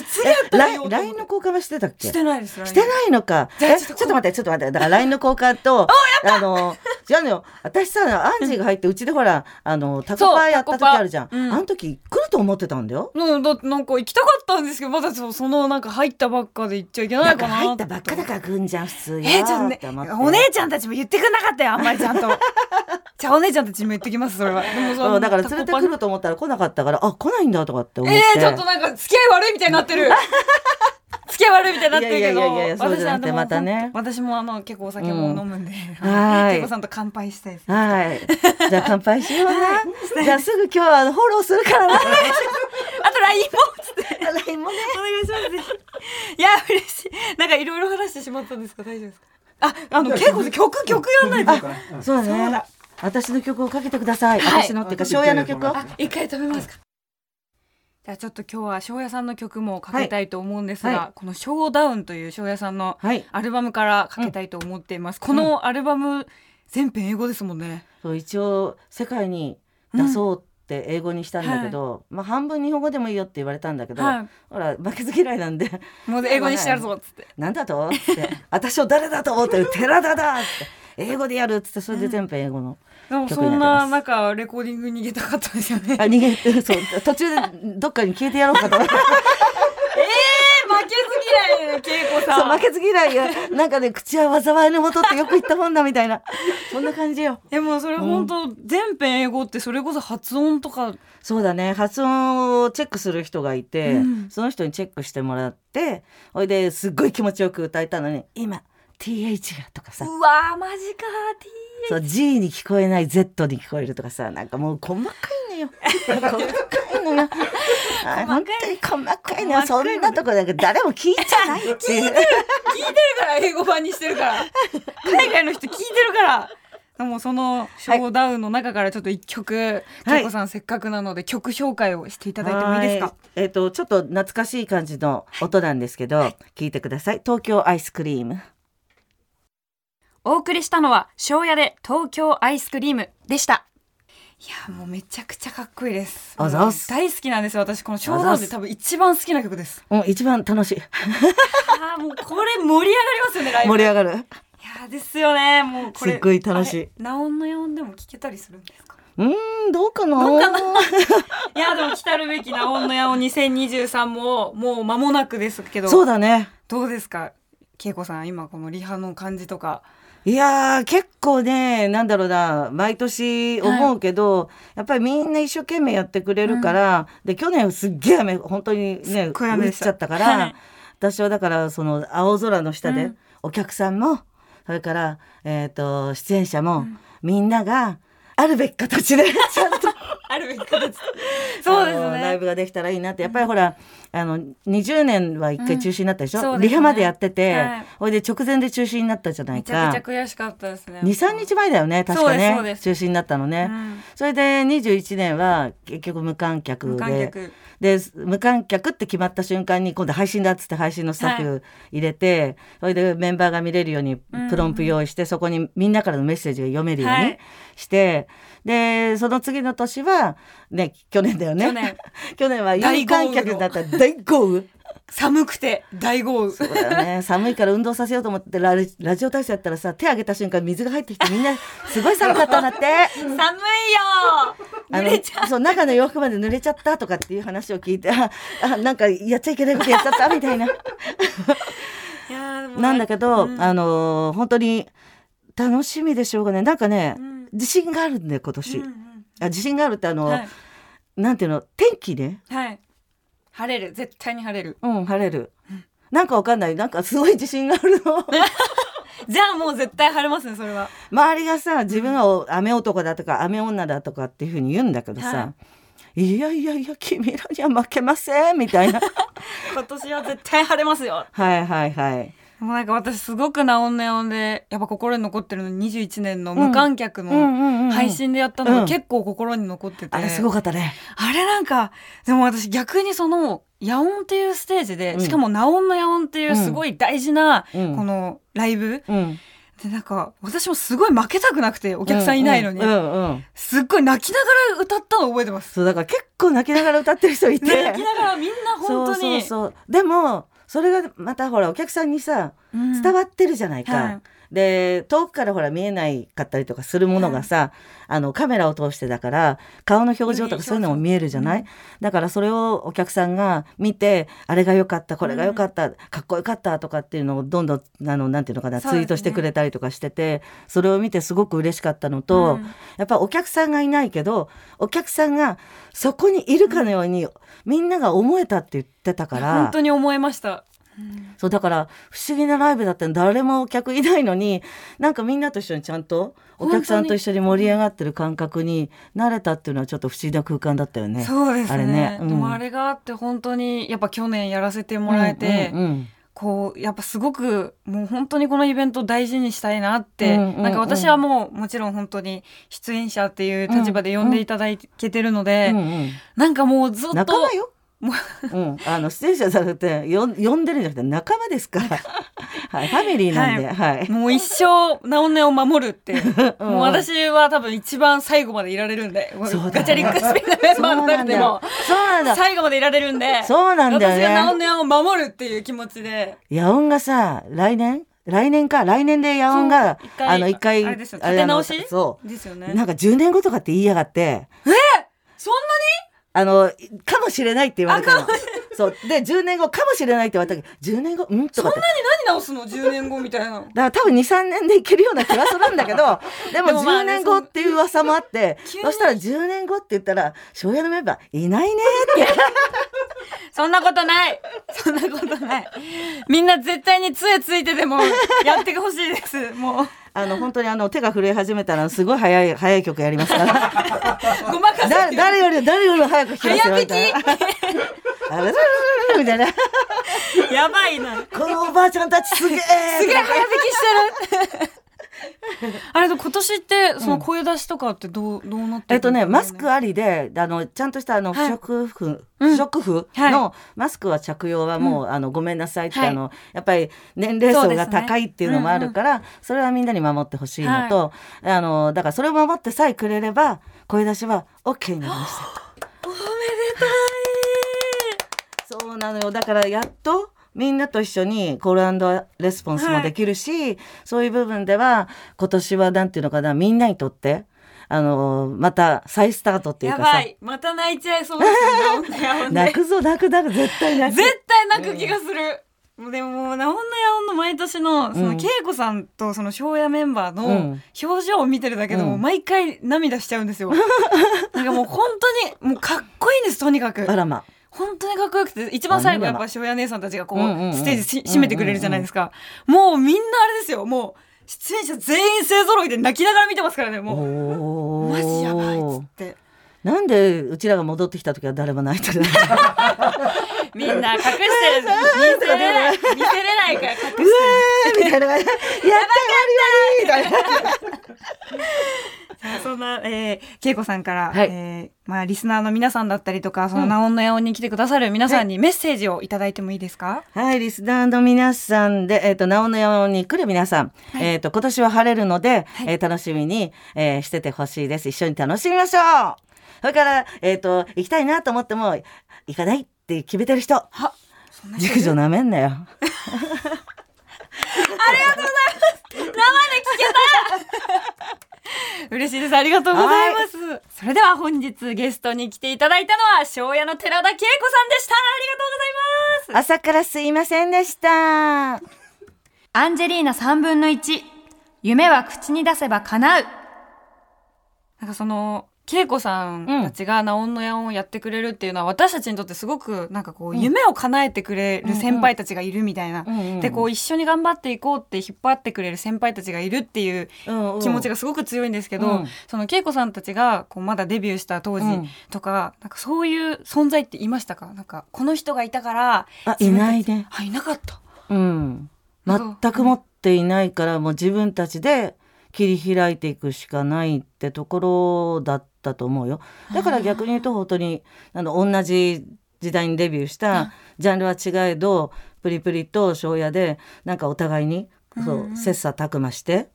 [SPEAKER 2] LINE の交換はしてたっけ？
[SPEAKER 1] してないです
[SPEAKER 2] してないのか。えちょ
[SPEAKER 1] っと
[SPEAKER 2] 待って、ちょっと待って。だから LINE の交換と、[LAUGHS] あの、違うのよ。私さ、アンジーが入って、うちでほら、あの、タコパーやった時あるじゃん。
[SPEAKER 1] うん
[SPEAKER 2] あの時来ると思ってたんだよ。
[SPEAKER 1] うん、だなんか行きたかったんですけどまだそそのなんか入ったばっかで行っちゃいけない
[SPEAKER 2] か
[SPEAKER 1] かな
[SPEAKER 2] 入ったばっかだからじゃん、普通よ。
[SPEAKER 1] えー、ちょっとねお姉ちゃんたちも言ってくんなかったよあんまりちゃんとじゃあお姉ちゃんたちにも言ってきますそれは。[LAUGHS] でもそ
[SPEAKER 2] うんだから連れてく
[SPEAKER 1] る
[SPEAKER 2] ると思ったら来なかったから、あ、来ないんだとかって思って。
[SPEAKER 1] えー、ちょっとなんか付き合い悪いみたいになってる。[LAUGHS] 付き合い悪いみたいになってるけど。
[SPEAKER 2] いやいやいやいやそうじゃなくてまたね。
[SPEAKER 1] 私もあの結構お酒も飲むんで、
[SPEAKER 2] はい。[LAUGHS]
[SPEAKER 1] 結構さんと乾杯したいです。
[SPEAKER 2] はい。じゃあ乾杯しような。じゃあすぐ今日はフォローするからな。
[SPEAKER 1] あと LINE もつって。
[SPEAKER 2] LINE もね。
[SPEAKER 1] お願いします。いや嬉しい。なんかいろいろ話してしまったんですか？大丈夫ですか？ああの結構曲曲やんないと。
[SPEAKER 2] そうだ。ね。私の曲をかけてください。
[SPEAKER 1] はい。
[SPEAKER 2] 私のっていうか、庄屋の曲を。
[SPEAKER 1] あ一回止めますか。じゃあちょっと今日は庄屋さんの曲もかけたいと思うんですが、
[SPEAKER 2] はい。は
[SPEAKER 1] この「ショーダウン」という庄屋さんの
[SPEAKER 2] はい。
[SPEAKER 1] アルバムからかけたいと思っています、このアルバム全編英語ですもんね。
[SPEAKER 2] そう一応世界に出そうって英語にしたんだけど、まあ半分日本語でもいいよって言われたんだけど、
[SPEAKER 1] は
[SPEAKER 2] ほら負けず嫌いなんで。
[SPEAKER 1] もう英語にしてやるぞっつって。[LAUGHS]
[SPEAKER 2] なんだと？って。私を誰だと？思ってる寺田だって。英語でやるっつってそれで全部英語の、
[SPEAKER 1] でも
[SPEAKER 2] 曲
[SPEAKER 1] そんな中レコーディング逃げたかったですよね。
[SPEAKER 2] あ逃げてそう途中でどっかに消えてやろうかと。思って
[SPEAKER 1] 負けず嫌いね恵子さ
[SPEAKER 2] そうん負けず嫌いやなんかね口は災いのもとってよく言ったもんだみたいな。そんな感じよ。
[SPEAKER 1] でもそれ本当全編英語ってそれこそ発音とか。
[SPEAKER 2] そうだね。発音をチェックする人がいて、
[SPEAKER 1] うん。
[SPEAKER 2] その人にチェックしてもらってほいですっごい気持ちよく歌えたのに今 TH がとかさ。
[SPEAKER 1] うわーマジか T
[SPEAKER 2] そう G に聞こえない Z に聞こえるとかさなんかもう細かいのよ。細かいのよ。あ本当に細かいのよ。
[SPEAKER 1] 細かいの
[SPEAKER 2] そんなとこなんか誰も聞いちゃないっていう。
[SPEAKER 1] 聞いてるから英語版にしてるから。海外の人聞いてるから。でもそのショーダウンの中からちょっと一曲、
[SPEAKER 2] はい。
[SPEAKER 1] 恵子さんせっかくなので曲紹介をしていただいてもいいですか？
[SPEAKER 2] はい。えっ、とちょっと懐かしい感じの音なんですけど、聞いてください。東京アイスクリーム
[SPEAKER 1] お送りしたのは庄屋で東京アイスクリームでした。いやもうめちゃくちゃかっこいいです。
[SPEAKER 2] あざっす。
[SPEAKER 1] 大好きなんです私。このショーダウンで多分一番好きな曲です。
[SPEAKER 2] うん一番楽しい。
[SPEAKER 1] あーもうこれ盛り上がりますよねライブ
[SPEAKER 2] 盛り上がる。
[SPEAKER 1] いやーですよね。もうこれ
[SPEAKER 2] すっごい楽しい。
[SPEAKER 1] ナオンのよんでも聞けたりするんですか？
[SPEAKER 2] うーんどうかな？
[SPEAKER 1] どうかな？いやでも来たるべきナオンのやお2023ももう間もなくですけど。
[SPEAKER 2] そうだね。
[SPEAKER 1] どうですか？恵子さん今このリハの感じとか
[SPEAKER 2] いやー結構ねなんだろうな毎年思うけど、やっぱりみんな一生懸命やってくれるから、で去年すっげえ雨本当にね降っちゃったから、
[SPEAKER 1] はい。
[SPEAKER 2] 私はだからその青空の下で、
[SPEAKER 1] うん。
[SPEAKER 2] お客さんもそれから、えー、と出演者も、みんながあるべき形でちゃんと
[SPEAKER 1] あるべき形そうです
[SPEAKER 2] あのライ
[SPEAKER 1] ね
[SPEAKER 2] ブができたらいいなって。やっぱりほらあの20年は一回中止になったでしょ、
[SPEAKER 1] うんね。
[SPEAKER 2] リハまでやってて、
[SPEAKER 1] はい。
[SPEAKER 2] ほいで直前で中止になったじゃない
[SPEAKER 1] めちゃくちゃ
[SPEAKER 2] か
[SPEAKER 1] 悔しかったですね
[SPEAKER 2] 23日前だよね確かね。中止になったのね、
[SPEAKER 1] うん。
[SPEAKER 2] それで21年は結局無観客で。
[SPEAKER 1] 無観客。
[SPEAKER 2] で無観客って決まった瞬間に今度配信だっつって配信のスタッフ入れて、それでメンバーが見れるようにプロンプ用意して、そこにみんなからのメッセージが読めるように
[SPEAKER 1] はい。
[SPEAKER 2] して、でその次の年はね去年だよね。
[SPEAKER 1] 去年。[LAUGHS]
[SPEAKER 2] 去年は
[SPEAKER 1] 大
[SPEAKER 2] 有観客だった。大豪雨
[SPEAKER 1] 寒くて大豪雨。
[SPEAKER 2] そうだよね。[LAUGHS] 寒いから運動させようと思ってラジラジオ体操やったらさ手上げた瞬間水が入ってきてみんなすごい寒かったんだって。[LAUGHS]
[SPEAKER 1] 寒いよ。濡れちゃう。
[SPEAKER 2] そう中の洋服まで濡れちゃったとかっていう話を聞いてああなんかやっちゃいけないことやっちゃったみたいな。なんだけど、
[SPEAKER 1] うん。
[SPEAKER 2] あのー本当に楽しみでしょうがね。なんかね、
[SPEAKER 1] うん
[SPEAKER 2] 自信があるんで今年、
[SPEAKER 1] うんうん
[SPEAKER 2] あ自信があるってあの、
[SPEAKER 1] はい。
[SPEAKER 2] なんていうの？天気ね。
[SPEAKER 1] はい。晴れる。絶対に晴れる。
[SPEAKER 2] うん晴れる、なんかわかんない。なんかすごい自信があるの。[LAUGHS]
[SPEAKER 1] じゃあもう絶対晴れますねそれは。
[SPEAKER 2] 周りがさ自分は雨男だとか雨女だとかっていうふうに言うんだけどさ、い、やいやいや君らには負けませんみたいな。[LAUGHS]
[SPEAKER 1] 今年は絶対晴れますよ。
[SPEAKER 2] はいはいはい
[SPEAKER 1] もうなんか私すごくナオンネオンでやっぱ心に残ってるの21年の無観客の配信でやったのが結構心に残ってて、
[SPEAKER 2] あれすごかったね。
[SPEAKER 1] あれなんかでも私逆にその野音っていうステージで、しかもナオンの野音っていうすごい大事なこのライブ、
[SPEAKER 2] うん。
[SPEAKER 1] でなんか私もすごい負けたくなくてお客さんいないのに、すっごい泣きながら歌ったの覚えてます。
[SPEAKER 2] そうだから結構泣きながら歌ってる人いて
[SPEAKER 1] 泣きながらみんな本当に
[SPEAKER 2] そうそうそうでもそれがまたほらお客さんにさ
[SPEAKER 1] うん。
[SPEAKER 2] 伝わってるじゃないか、
[SPEAKER 1] はい
[SPEAKER 2] で遠くからほら見えないかったりとかするものがさ、あのカメラを通してだから顔の表情とかそういうのも見えるじゃない、
[SPEAKER 1] うん。
[SPEAKER 2] だからそれをお客さんが見てあれが良かったこれが良かった、かっこよかったとかっていうのをどんどんあのなんていうのかな、ツイートしてくれたりとかしててそれを見てすごく嬉しかったのと、
[SPEAKER 1] うん。
[SPEAKER 2] やっぱお客さんがいないけどお客さんがそこにいるかのように、みんなが思えたって言ってたから
[SPEAKER 1] 本当に思いました。
[SPEAKER 2] そうだから不思議なライブだったの誰もお客いないのになんかみんなと一緒にちゃんとお客さんと一緒に盛り上がってる感覚になれたっていうのはちょっと不思議な空間だったよね。
[SPEAKER 1] そうですね。
[SPEAKER 2] あれね。うん。
[SPEAKER 1] でもあれがあって本当にやっぱ去年やらせてもらえて、
[SPEAKER 2] うんうん
[SPEAKER 1] こうやっぱすごくもう本当にこのイベントを大事にしたいなって、
[SPEAKER 2] うんうんうん。
[SPEAKER 1] なんか私はもうもちろん本当に出演者っていう立場で呼んでいただけてるので、
[SPEAKER 2] うんうん。
[SPEAKER 1] なんかもうずっと
[SPEAKER 2] 仲間よ。
[SPEAKER 1] も [LAUGHS]
[SPEAKER 2] うん、あの出演者じゃなくてよん呼んでるんじゃなくて仲間ですから、[LAUGHS] はい、ファミリーなんで、はい。
[SPEAKER 1] もう一生ナオネを守るって、
[SPEAKER 2] う。[LAUGHS] ん。
[SPEAKER 1] もう私は多分一番最後までいられるんで、
[SPEAKER 2] そう
[SPEAKER 1] ガチャリックスピンのメンバーの中でも。
[SPEAKER 2] そうなんだ
[SPEAKER 1] 最後までいられるんで。
[SPEAKER 2] そうなんだよね。
[SPEAKER 1] 私がナオネを守るっていう気持ちで。
[SPEAKER 2] 野音がさ来年？来年か。来年で野音があの一回
[SPEAKER 1] あれですよ。
[SPEAKER 2] あれ
[SPEAKER 1] 立て直し
[SPEAKER 2] そう。
[SPEAKER 1] ですよね。
[SPEAKER 2] なんか10年後とかって言いやがって。
[SPEAKER 1] そん
[SPEAKER 2] あのかもしれないって言われたの。そう。で10年後かもしれないって言われたけど10年後うん？とかって。
[SPEAKER 1] なに何直すの？10年後みたいな。
[SPEAKER 2] だから多分23年でいけるような気はするんだけどでも [LAUGHS]
[SPEAKER 1] でもまあ
[SPEAKER 2] 10
[SPEAKER 1] ね
[SPEAKER 2] 年後っていう噂もあってそしたら10年後って言ったら庄屋のメンバーいないねって。[LAUGHS]
[SPEAKER 1] そんなことない。そんなことない。みんな絶対に杖ついてでもやってほしいです。もう
[SPEAKER 2] あの本当にあの手が震え始めたらすごい早い早い曲やりますから。[LAUGHS]
[SPEAKER 1] ごまかせ
[SPEAKER 2] だ誰より誰よりも早く弾きますよ
[SPEAKER 1] 早
[SPEAKER 2] みたい。なあれみたいな。
[SPEAKER 1] やばいな。
[SPEAKER 2] このおばあちゃんたちすげえ
[SPEAKER 1] すげえ早弾きしてる [LAUGHS] あれ今年ってその声出しとかってどうどうなって
[SPEAKER 2] えっとね、マス
[SPEAKER 1] あ
[SPEAKER 2] クありで、あの、ちゃんとしたあの、不
[SPEAKER 1] はい。
[SPEAKER 2] 織布、
[SPEAKER 1] うん。
[SPEAKER 2] 不織布
[SPEAKER 1] はい。
[SPEAKER 2] のマスクは着用はもう、あの、ごめんなさいって、
[SPEAKER 1] はい。
[SPEAKER 2] あの、やっぱり年齢層が高いっていうのもあるから、それはみんなに守ってほしいのと、あの、だからそれを守ってさえくれれば、声出しは OK になりました。[LAUGHS]
[SPEAKER 1] おめでたい。
[SPEAKER 2] そうなのよ。だからやっと、みんなと一緒にコールレスポンスもできるし、そういう部分では今年はなんていうのかなみんなにとってあのまた再スタートっていうかさ。
[SPEAKER 1] やばい。また泣いちゃいそうですよね
[SPEAKER 2] 泣くぞ泣く泣く。絶対泣く。
[SPEAKER 1] 絶対泣く気がする、もうでももう「なおんのやおん」の毎年のその
[SPEAKER 2] うん
[SPEAKER 1] 恵子さんとその庄屋メンバーの
[SPEAKER 2] うん。
[SPEAKER 1] 表情を見てるだけでも
[SPEAKER 2] うん。
[SPEAKER 1] 毎回涙しちゃうんですよ。[LAUGHS] なんかもう本当にもうかっこいいんですとにかく。
[SPEAKER 2] あらま
[SPEAKER 1] 本当にかっこよくて一番最後やっぱ庄屋姉さんたちがこうステージし締めてくれるじゃないですか。もうみんなあれですよもう出演者全員勢ぞろいで泣きながら見てますからねもう。
[SPEAKER 2] お
[SPEAKER 1] マジやばいっつ
[SPEAKER 2] ー
[SPEAKER 1] って。
[SPEAKER 2] なんでうちらが戻ってきた時は誰も泣いてるの [LAUGHS]
[SPEAKER 1] みんな隠してる見せれない見せれないから隠してる。
[SPEAKER 2] みたいな。感じでやったやりやりみたいな。[LAUGHS]
[SPEAKER 1] そんな、えー、恵子さんから、
[SPEAKER 2] はい。
[SPEAKER 1] えーまあ、リスナーの皆さんだったりとか、その、
[SPEAKER 2] うん
[SPEAKER 1] ナオンのヤオンに来てくださる皆さんにメッセージをいただいてもいいですか？
[SPEAKER 2] はい、リスナーの皆さんで、えっ、と、なおのように来る皆さん、
[SPEAKER 1] はい。
[SPEAKER 2] えっ、と、今年は晴れるので、
[SPEAKER 1] はい。
[SPEAKER 2] えー楽しみに、えーしててほしいです。一緒に楽しみましょうそれから、えっ、と、行きたいなと思っても、行かないって決めてる人、
[SPEAKER 1] は、そんな人いる？
[SPEAKER 2] 熟女なめんなよ。
[SPEAKER 1] 生で聞けた嬉しいです。ありがとうございます。それでは本日ゲストに来ていただいたのは、庄屋の寺田恵子さんでした。ありがとうございます。
[SPEAKER 2] 朝からすいませんでした。
[SPEAKER 1] アンジェリーナ3分の1。夢は口に出せば叶う。なんかその、恵子さんたちがナオンのヤオンをやってくれるっていうのは、私たちにとってすごくなんかこう、夢を叶えてくれる先輩たちがいるみたいな。で、こう一緒に頑張っていこうって引っ張ってくれる先輩たちがいるっていう
[SPEAKER 2] うん、うん
[SPEAKER 1] 気持ちがすごく強いんですけど、
[SPEAKER 2] うん
[SPEAKER 1] その恵子さんたちがこうまだデビューした当時
[SPEAKER 2] うん
[SPEAKER 1] とか、なんかそういう存在っていましたか？なんかこの人がいたから
[SPEAKER 2] あ、いないね。
[SPEAKER 1] あいなかった
[SPEAKER 2] うん。全く持っていないからもう自分たちで切り開いていくしかないってところだったと思うよ。だから逆に言うと本当にあの同じ時代にデビューしたジャンルは違えどプリプリと庄屋でなんかお互いにそう切磋琢磨して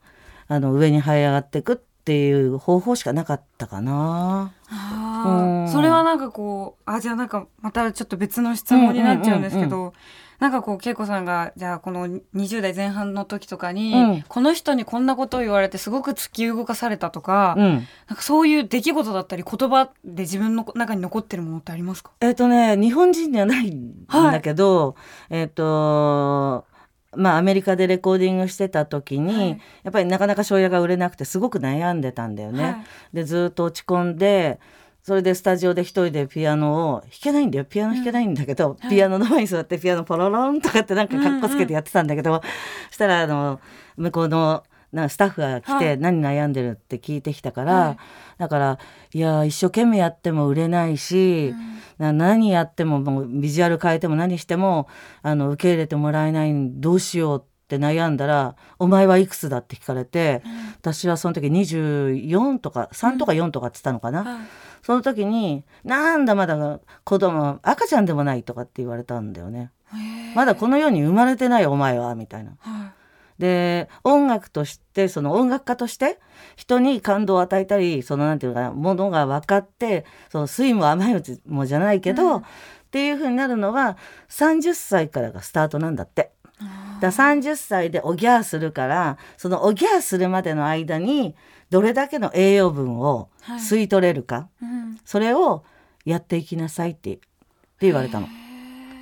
[SPEAKER 2] あの上に這い上がっていくっていう方法しかなかったかな。
[SPEAKER 1] あそれはなんかこうあじゃあなんかまたちょっと別の質問になっちゃうんですけど、うんうんうんうん。なんかこう恵子さんがじゃあこの20代前半の時とかに、うん、この人にこんなことを言われてすごく突き動かされたとか、うん、なんかそういう出来事だったり言葉で自分の中に残ってるものってありますか？
[SPEAKER 2] えっ、ー、とね日本人にはないんだけど、はい、えっ、ー、とまあ、アメリカでレコーディングしてた時に、はい、やっぱりなかなか庄屋が売れなくてすごく悩んでたんだよね。はい、でずっと落ち込んでそれでスタジオで一人でピアノを弾けないんだよピアノ弾けないんだけど、うん、ピアノの前に座ってピアノポロロンとかってなんかかっこつけてやってたんだけど、うんうん、そしたらあの向こうのなスタッフが来て何悩んでるって聞いてきたから、はい、だからいや一生懸命やっても売れないし、うん、何やってももうビジュアル変えても何してもあの受け入れてもらえないどうしようって悩んだら「お前はいくつだ?」って聞かれて、うん、私はその時24とか3とか4とかって言ったのかな。はいその時に「なんだまだ子供赤ちゃんでもない」とかって言われたんだよね。まだこの世に生まれてないお前はみたいな。はい、で音楽としてその音楽家として人に感動を与えたりそのなんていうかなものが分かってその酸いも甘いうちもじゃないけど、うん、っていうふうになるのは30歳からがスタートなんだって。だ30歳でおぎゃーするからそのおぎゃーするまでの間にどれだけの栄養分を吸い取れるか、はいうん、それをやっていきなさいってって言われたの。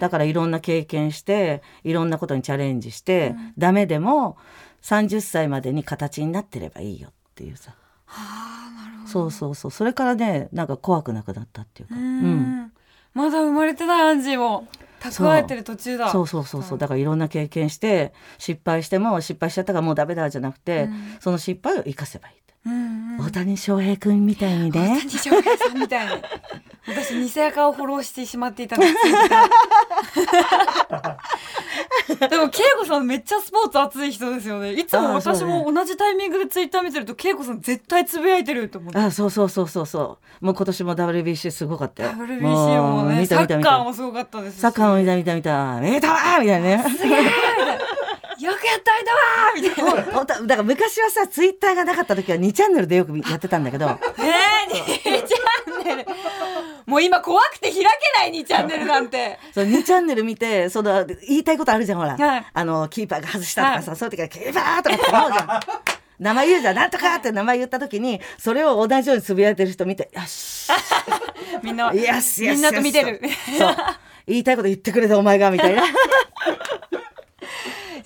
[SPEAKER 2] だからいろんな経験していろんなことにチャレンジして、うん、ダメでも30歳までに形になってればいいよっていうさ。はあ、なるほど。そうそうそう。それからねなんか怖くなくなったっていうか。うん、う
[SPEAKER 1] ん、まだ生まれてないアンジーも蓄えてる途中だ。
[SPEAKER 2] そう。そうそうそうだからいろんな経験して失敗しても失敗しちゃったからもうダメだじゃなくて、うん、その失敗を生かせばいいうんうん、大谷翔平君みたいにね。
[SPEAKER 1] 大谷翔平さんみたいに。私偽アカをフォローしてしまっていたんですでも恵子さんめっちゃスポーツ熱い人ですよね。いつも私も同じタイミングでツイッター見てると恵子さん絶対つぶやいてると思って。
[SPEAKER 2] あそうそうそうそうそう。もう今年も WBC すごかったよ。
[SPEAKER 1] WBC もねサッカーもすごかったです
[SPEAKER 2] サッカーも見た見た見た。見たわみたいなね。すげえ
[SPEAKER 1] よくやったいだわみたいな。[LAUGHS]
[SPEAKER 2] だから昔はさ、ツイッターがなかった時は2チャンネルでよくやってたんだけど。
[SPEAKER 1] えー、2チャンネル。もう今怖くて開けない2チャンネルなんて。
[SPEAKER 2] そう、2チャンネル見て、その、言いたいことあるじゃん、ほら。はい、あの、キーパーが外したとかさ、はい、そういう時は、キーパーとかって思うじゃん。[LAUGHS] 名前言うじゃん、なんとかって名前言った時に、それを同じようにつぶやいてる人見て、よし。[LAUGHS]
[SPEAKER 1] みんな、
[SPEAKER 2] よし、
[SPEAKER 1] みんなと見てる。
[SPEAKER 2] そう。言いたいこと言ってくれたお前が、みたいな。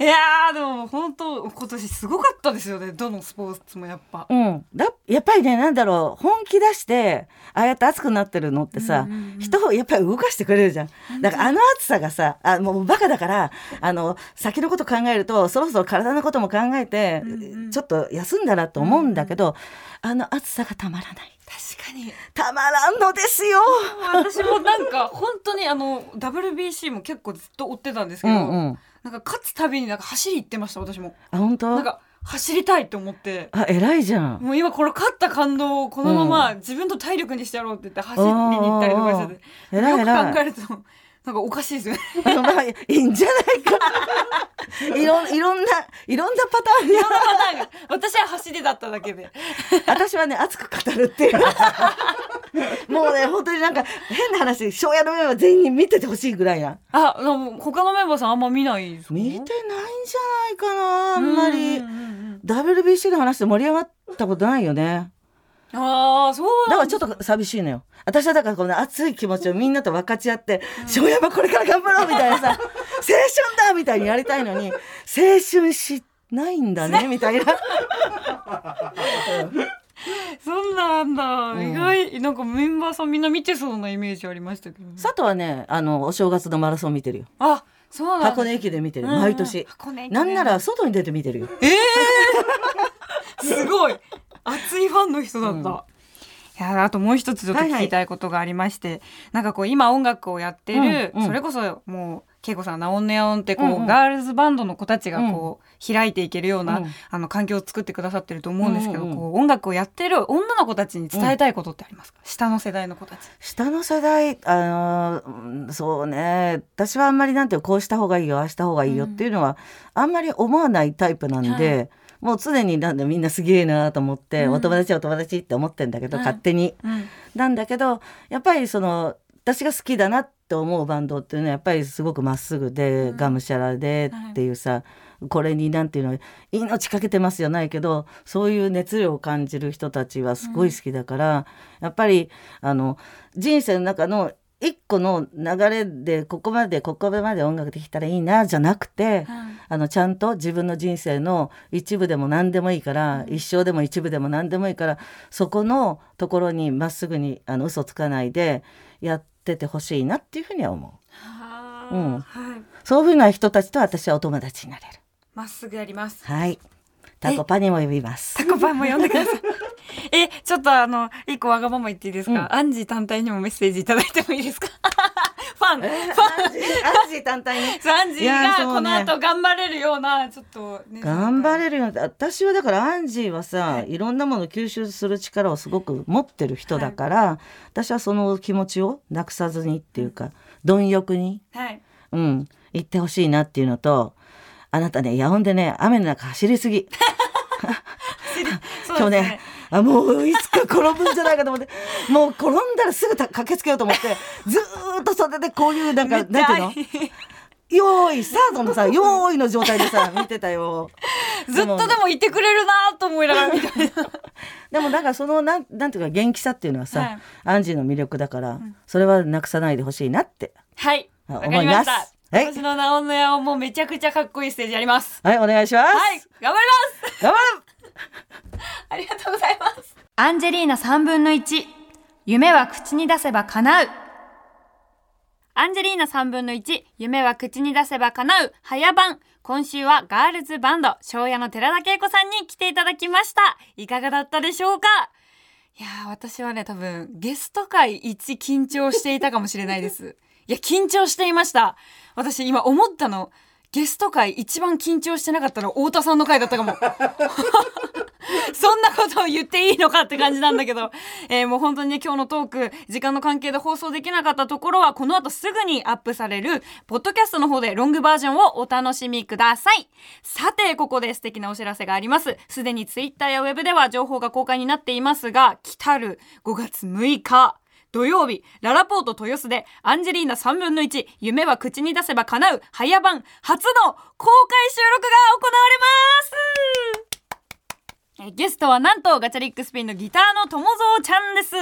[SPEAKER 1] いやでも本当今年すごかったですよねどのスポーツもやっぱ。
[SPEAKER 2] うん、だやっぱりねなんだろう本気出してああやって熱くなってるのってさ、うんうんうん、人をやっぱり動かしてくれるじゃん。だからあの暑さがさあもうバカだからあの先のこと考えるとそろそろ体のことも考えて、うんうん、ちょっと休んだらと思うんだけど、うんうん、あの暑さがたまらない。
[SPEAKER 1] 確かに。
[SPEAKER 2] たまらんのですよ。
[SPEAKER 1] 私もなんか本当にあの WBC も結構ずっと追ってたんですけど、うんうんなんか勝つたびになんか走り行ってました私も。
[SPEAKER 2] あ本当？
[SPEAKER 1] なんか走りたいと思って。
[SPEAKER 2] あ偉いじゃん。
[SPEAKER 1] もう今この勝った感動をこのまま自分と体力にしてやろうって言って走りに行ったりとかしてて。偉い偉い。よく考えるとなんかおかしいですよね。
[SPEAKER 2] まあいいんじゃないか。[LAUGHS] いろいろんないろんなパターン
[SPEAKER 1] いろんなパターンが。私は走りだっただけで。
[SPEAKER 2] 私はね熱く語るっていう。もうね本当になんか変な話庄屋のメンバー全員に見ててほしいぐらいな。
[SPEAKER 1] あ他のメンバーさんあんま見ない
[SPEAKER 2] 見てないんじゃないかなあんまり、うんうんうん、WBC の話で盛り上がったことないよね。
[SPEAKER 1] ああそう
[SPEAKER 2] だからちょっと寂しいのよ私はだからこの熱い気持ちをみんなと分かち合って「庄、うん、山これから頑張ろう」みたいなさ「[LAUGHS] 青春だ!」みたいにやりたいのに青春しないんだねみたいな。[LAUGHS]
[SPEAKER 1] そんなんだ、うん、意外。なんかメンバーさんみんな見てそうなイメージありましたけど、ね、
[SPEAKER 2] 佐藤はねあのお正月のマラソン見てるよ。
[SPEAKER 1] あそうなん
[SPEAKER 2] 箱根駅で見てる、毎年。なんなら外に出て見てるよ。
[SPEAKER 1] ええー、[LAUGHS] すごい。熱いファンの人だった、うん。いやあともう一つちょっと聞きたいことがありまして、はいはい、なんかこう今音楽をやってる、うんうん、それこそもう恵子さんナオンネオンってこう、
[SPEAKER 2] うんうん。
[SPEAKER 1] ガールズバンドの子たちがこう、開いていけるような、
[SPEAKER 2] うん。
[SPEAKER 1] あの環境を作ってくださってると思うんですけど、
[SPEAKER 2] うんうん
[SPEAKER 1] こう音楽をやってる女の子たちに伝えたいことってありますか、下の世代の子たち。
[SPEAKER 2] 下の世代あのうんそうね。私はあんまりなんていうこうした方がいいよああした方がいいよっていうのは、あんまり思わないタイプなんで、もう常になんでみんなすげえなと思って、
[SPEAKER 1] うん。
[SPEAKER 2] お友達はお友達って思ってんだけど、
[SPEAKER 1] はい
[SPEAKER 2] 勝手に。
[SPEAKER 1] うん。
[SPEAKER 2] なんだけどやっぱりその私が好きだなって思うバンドっていうのはやっぱりすごくまっすぐで、
[SPEAKER 1] うん。
[SPEAKER 2] がむしゃらでっていうさ、これになんていうの命かけてますじゃないけどそういう熱量を感じる人たちはすごい好きだから、やっぱりあの人生の中の一個の流れでここまでここまで音楽できたらいいなじゃなくて、あのちゃんと自分の人生の一部でも何でもいいから、一生でも一部でも何でもいいからそこのところにまっすぐにあの嘘つかないでやっててほしいなっていうふうには思う。
[SPEAKER 1] は
[SPEAKER 2] うん。
[SPEAKER 1] はい。
[SPEAKER 2] そういうふうな人たちと私はお友達になれる。
[SPEAKER 1] まっすぐやります。
[SPEAKER 2] はいタコパにも呼びます。
[SPEAKER 1] タコパンも呼んでください。[LAUGHS] え、ちょっとあの、一個わがまま言っていいですか、
[SPEAKER 2] うん。
[SPEAKER 1] アンジー単体にもメッセージいただいてもいいですか？[LAUGHS] ファン、ファン。
[SPEAKER 2] アンジージー単体に？[LAUGHS]
[SPEAKER 1] アンジーがこの後頑張れるような、ちょっと、ね、
[SPEAKER 2] 頑張
[SPEAKER 1] る。
[SPEAKER 2] れるように私はだからアンジーはさ、
[SPEAKER 1] はい。
[SPEAKER 2] い、ろんなものを吸収する力をすごく持ってる人だから、私はその気持ちをなくさずにっていうか貪欲に、
[SPEAKER 1] はい。
[SPEAKER 2] うん、言ってほしいなっていうのとあなたね野音でね雨の中走りすぎ。今日ね。あもういつか転ぶんじゃないかと思って。[LAUGHS] もう転んだらすぐた駆けつけようと思ってずーっと袖でこういうなんかなんていうの？[LAUGHS] よーいスタートのさよーいの状態でさ [LAUGHS] 見てたよ。
[SPEAKER 1] ずっとでもいてくれるなと思いながら見て
[SPEAKER 2] でもなんかそのなんなんていうか元気さっていうのはさ、
[SPEAKER 1] はい。
[SPEAKER 2] アンジーの魅力だから、それはなくさないでほしいなって。
[SPEAKER 1] はい。
[SPEAKER 2] 思います。はい
[SPEAKER 1] 私のナオンのヤオもめちゃくちゃかっこいいステージやります。
[SPEAKER 2] はいお願いします、
[SPEAKER 1] はい。頑張ります
[SPEAKER 2] 頑張る [LAUGHS]
[SPEAKER 1] ありがとうございます。アンジェリーナ3分の1。夢は口に出せば叶う。アンジェリーナ3分の1。夢は口に出せば叶う。早番。今週はガールズバンド、庄屋の寺田恵子さんに来ていただきました。いかがだったでしょうか？いやー、私はね、多分、ゲスト会一緊張していたかもしれないです。いや、緊張していました。私今思ったの。ゲスト会一番緊張してなかったの太田さんの回だったかも。[LAUGHS] そんなことを言っていいのかって感じなんだけど、えーもう本当にね、今日のトーク、時間の関係で放送できなかったところは、この後すぐにアップされる、ポッドキャストの方でロングバージョンをお楽しみください。さて、ここで素敵なお知らせがあります。すでにツイッターやウェブでは情報が公開になっていますが、来たる5月6日、土曜日、ララポート豊洲で、アンジェリーナ3分の1、夢は口に出せば叶う、早番、初の公開収録が行われます。ゲストはなんとガチャリックスピンのギターの友蔵ちゃんです、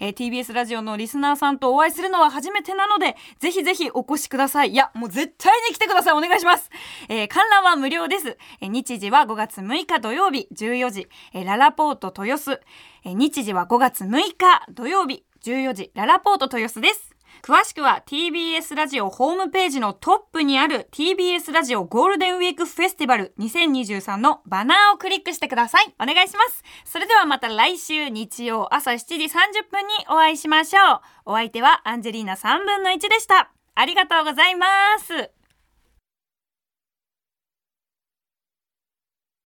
[SPEAKER 1] えー TBS ラジオのリスナーさんとお会いするのは初めてなのでぜひぜひお越しください。いやもう絶対に来てください。お願いします、えー観覧は無料です、えー日時は5月6日土曜日14時、えーララポート豊洲、え日時は5月6日土曜日。14時ララポート豊洲です詳しくは TBS ラジオホームページのトップにある TBS ラジオゴールデンウィークフェスティバル2023のバナーをクリックしてください。お願いします。それではまた来週日曜朝7時30分にお会いしましょう。お相手はアンジェリーナ3分の1でした。ありがとうございます。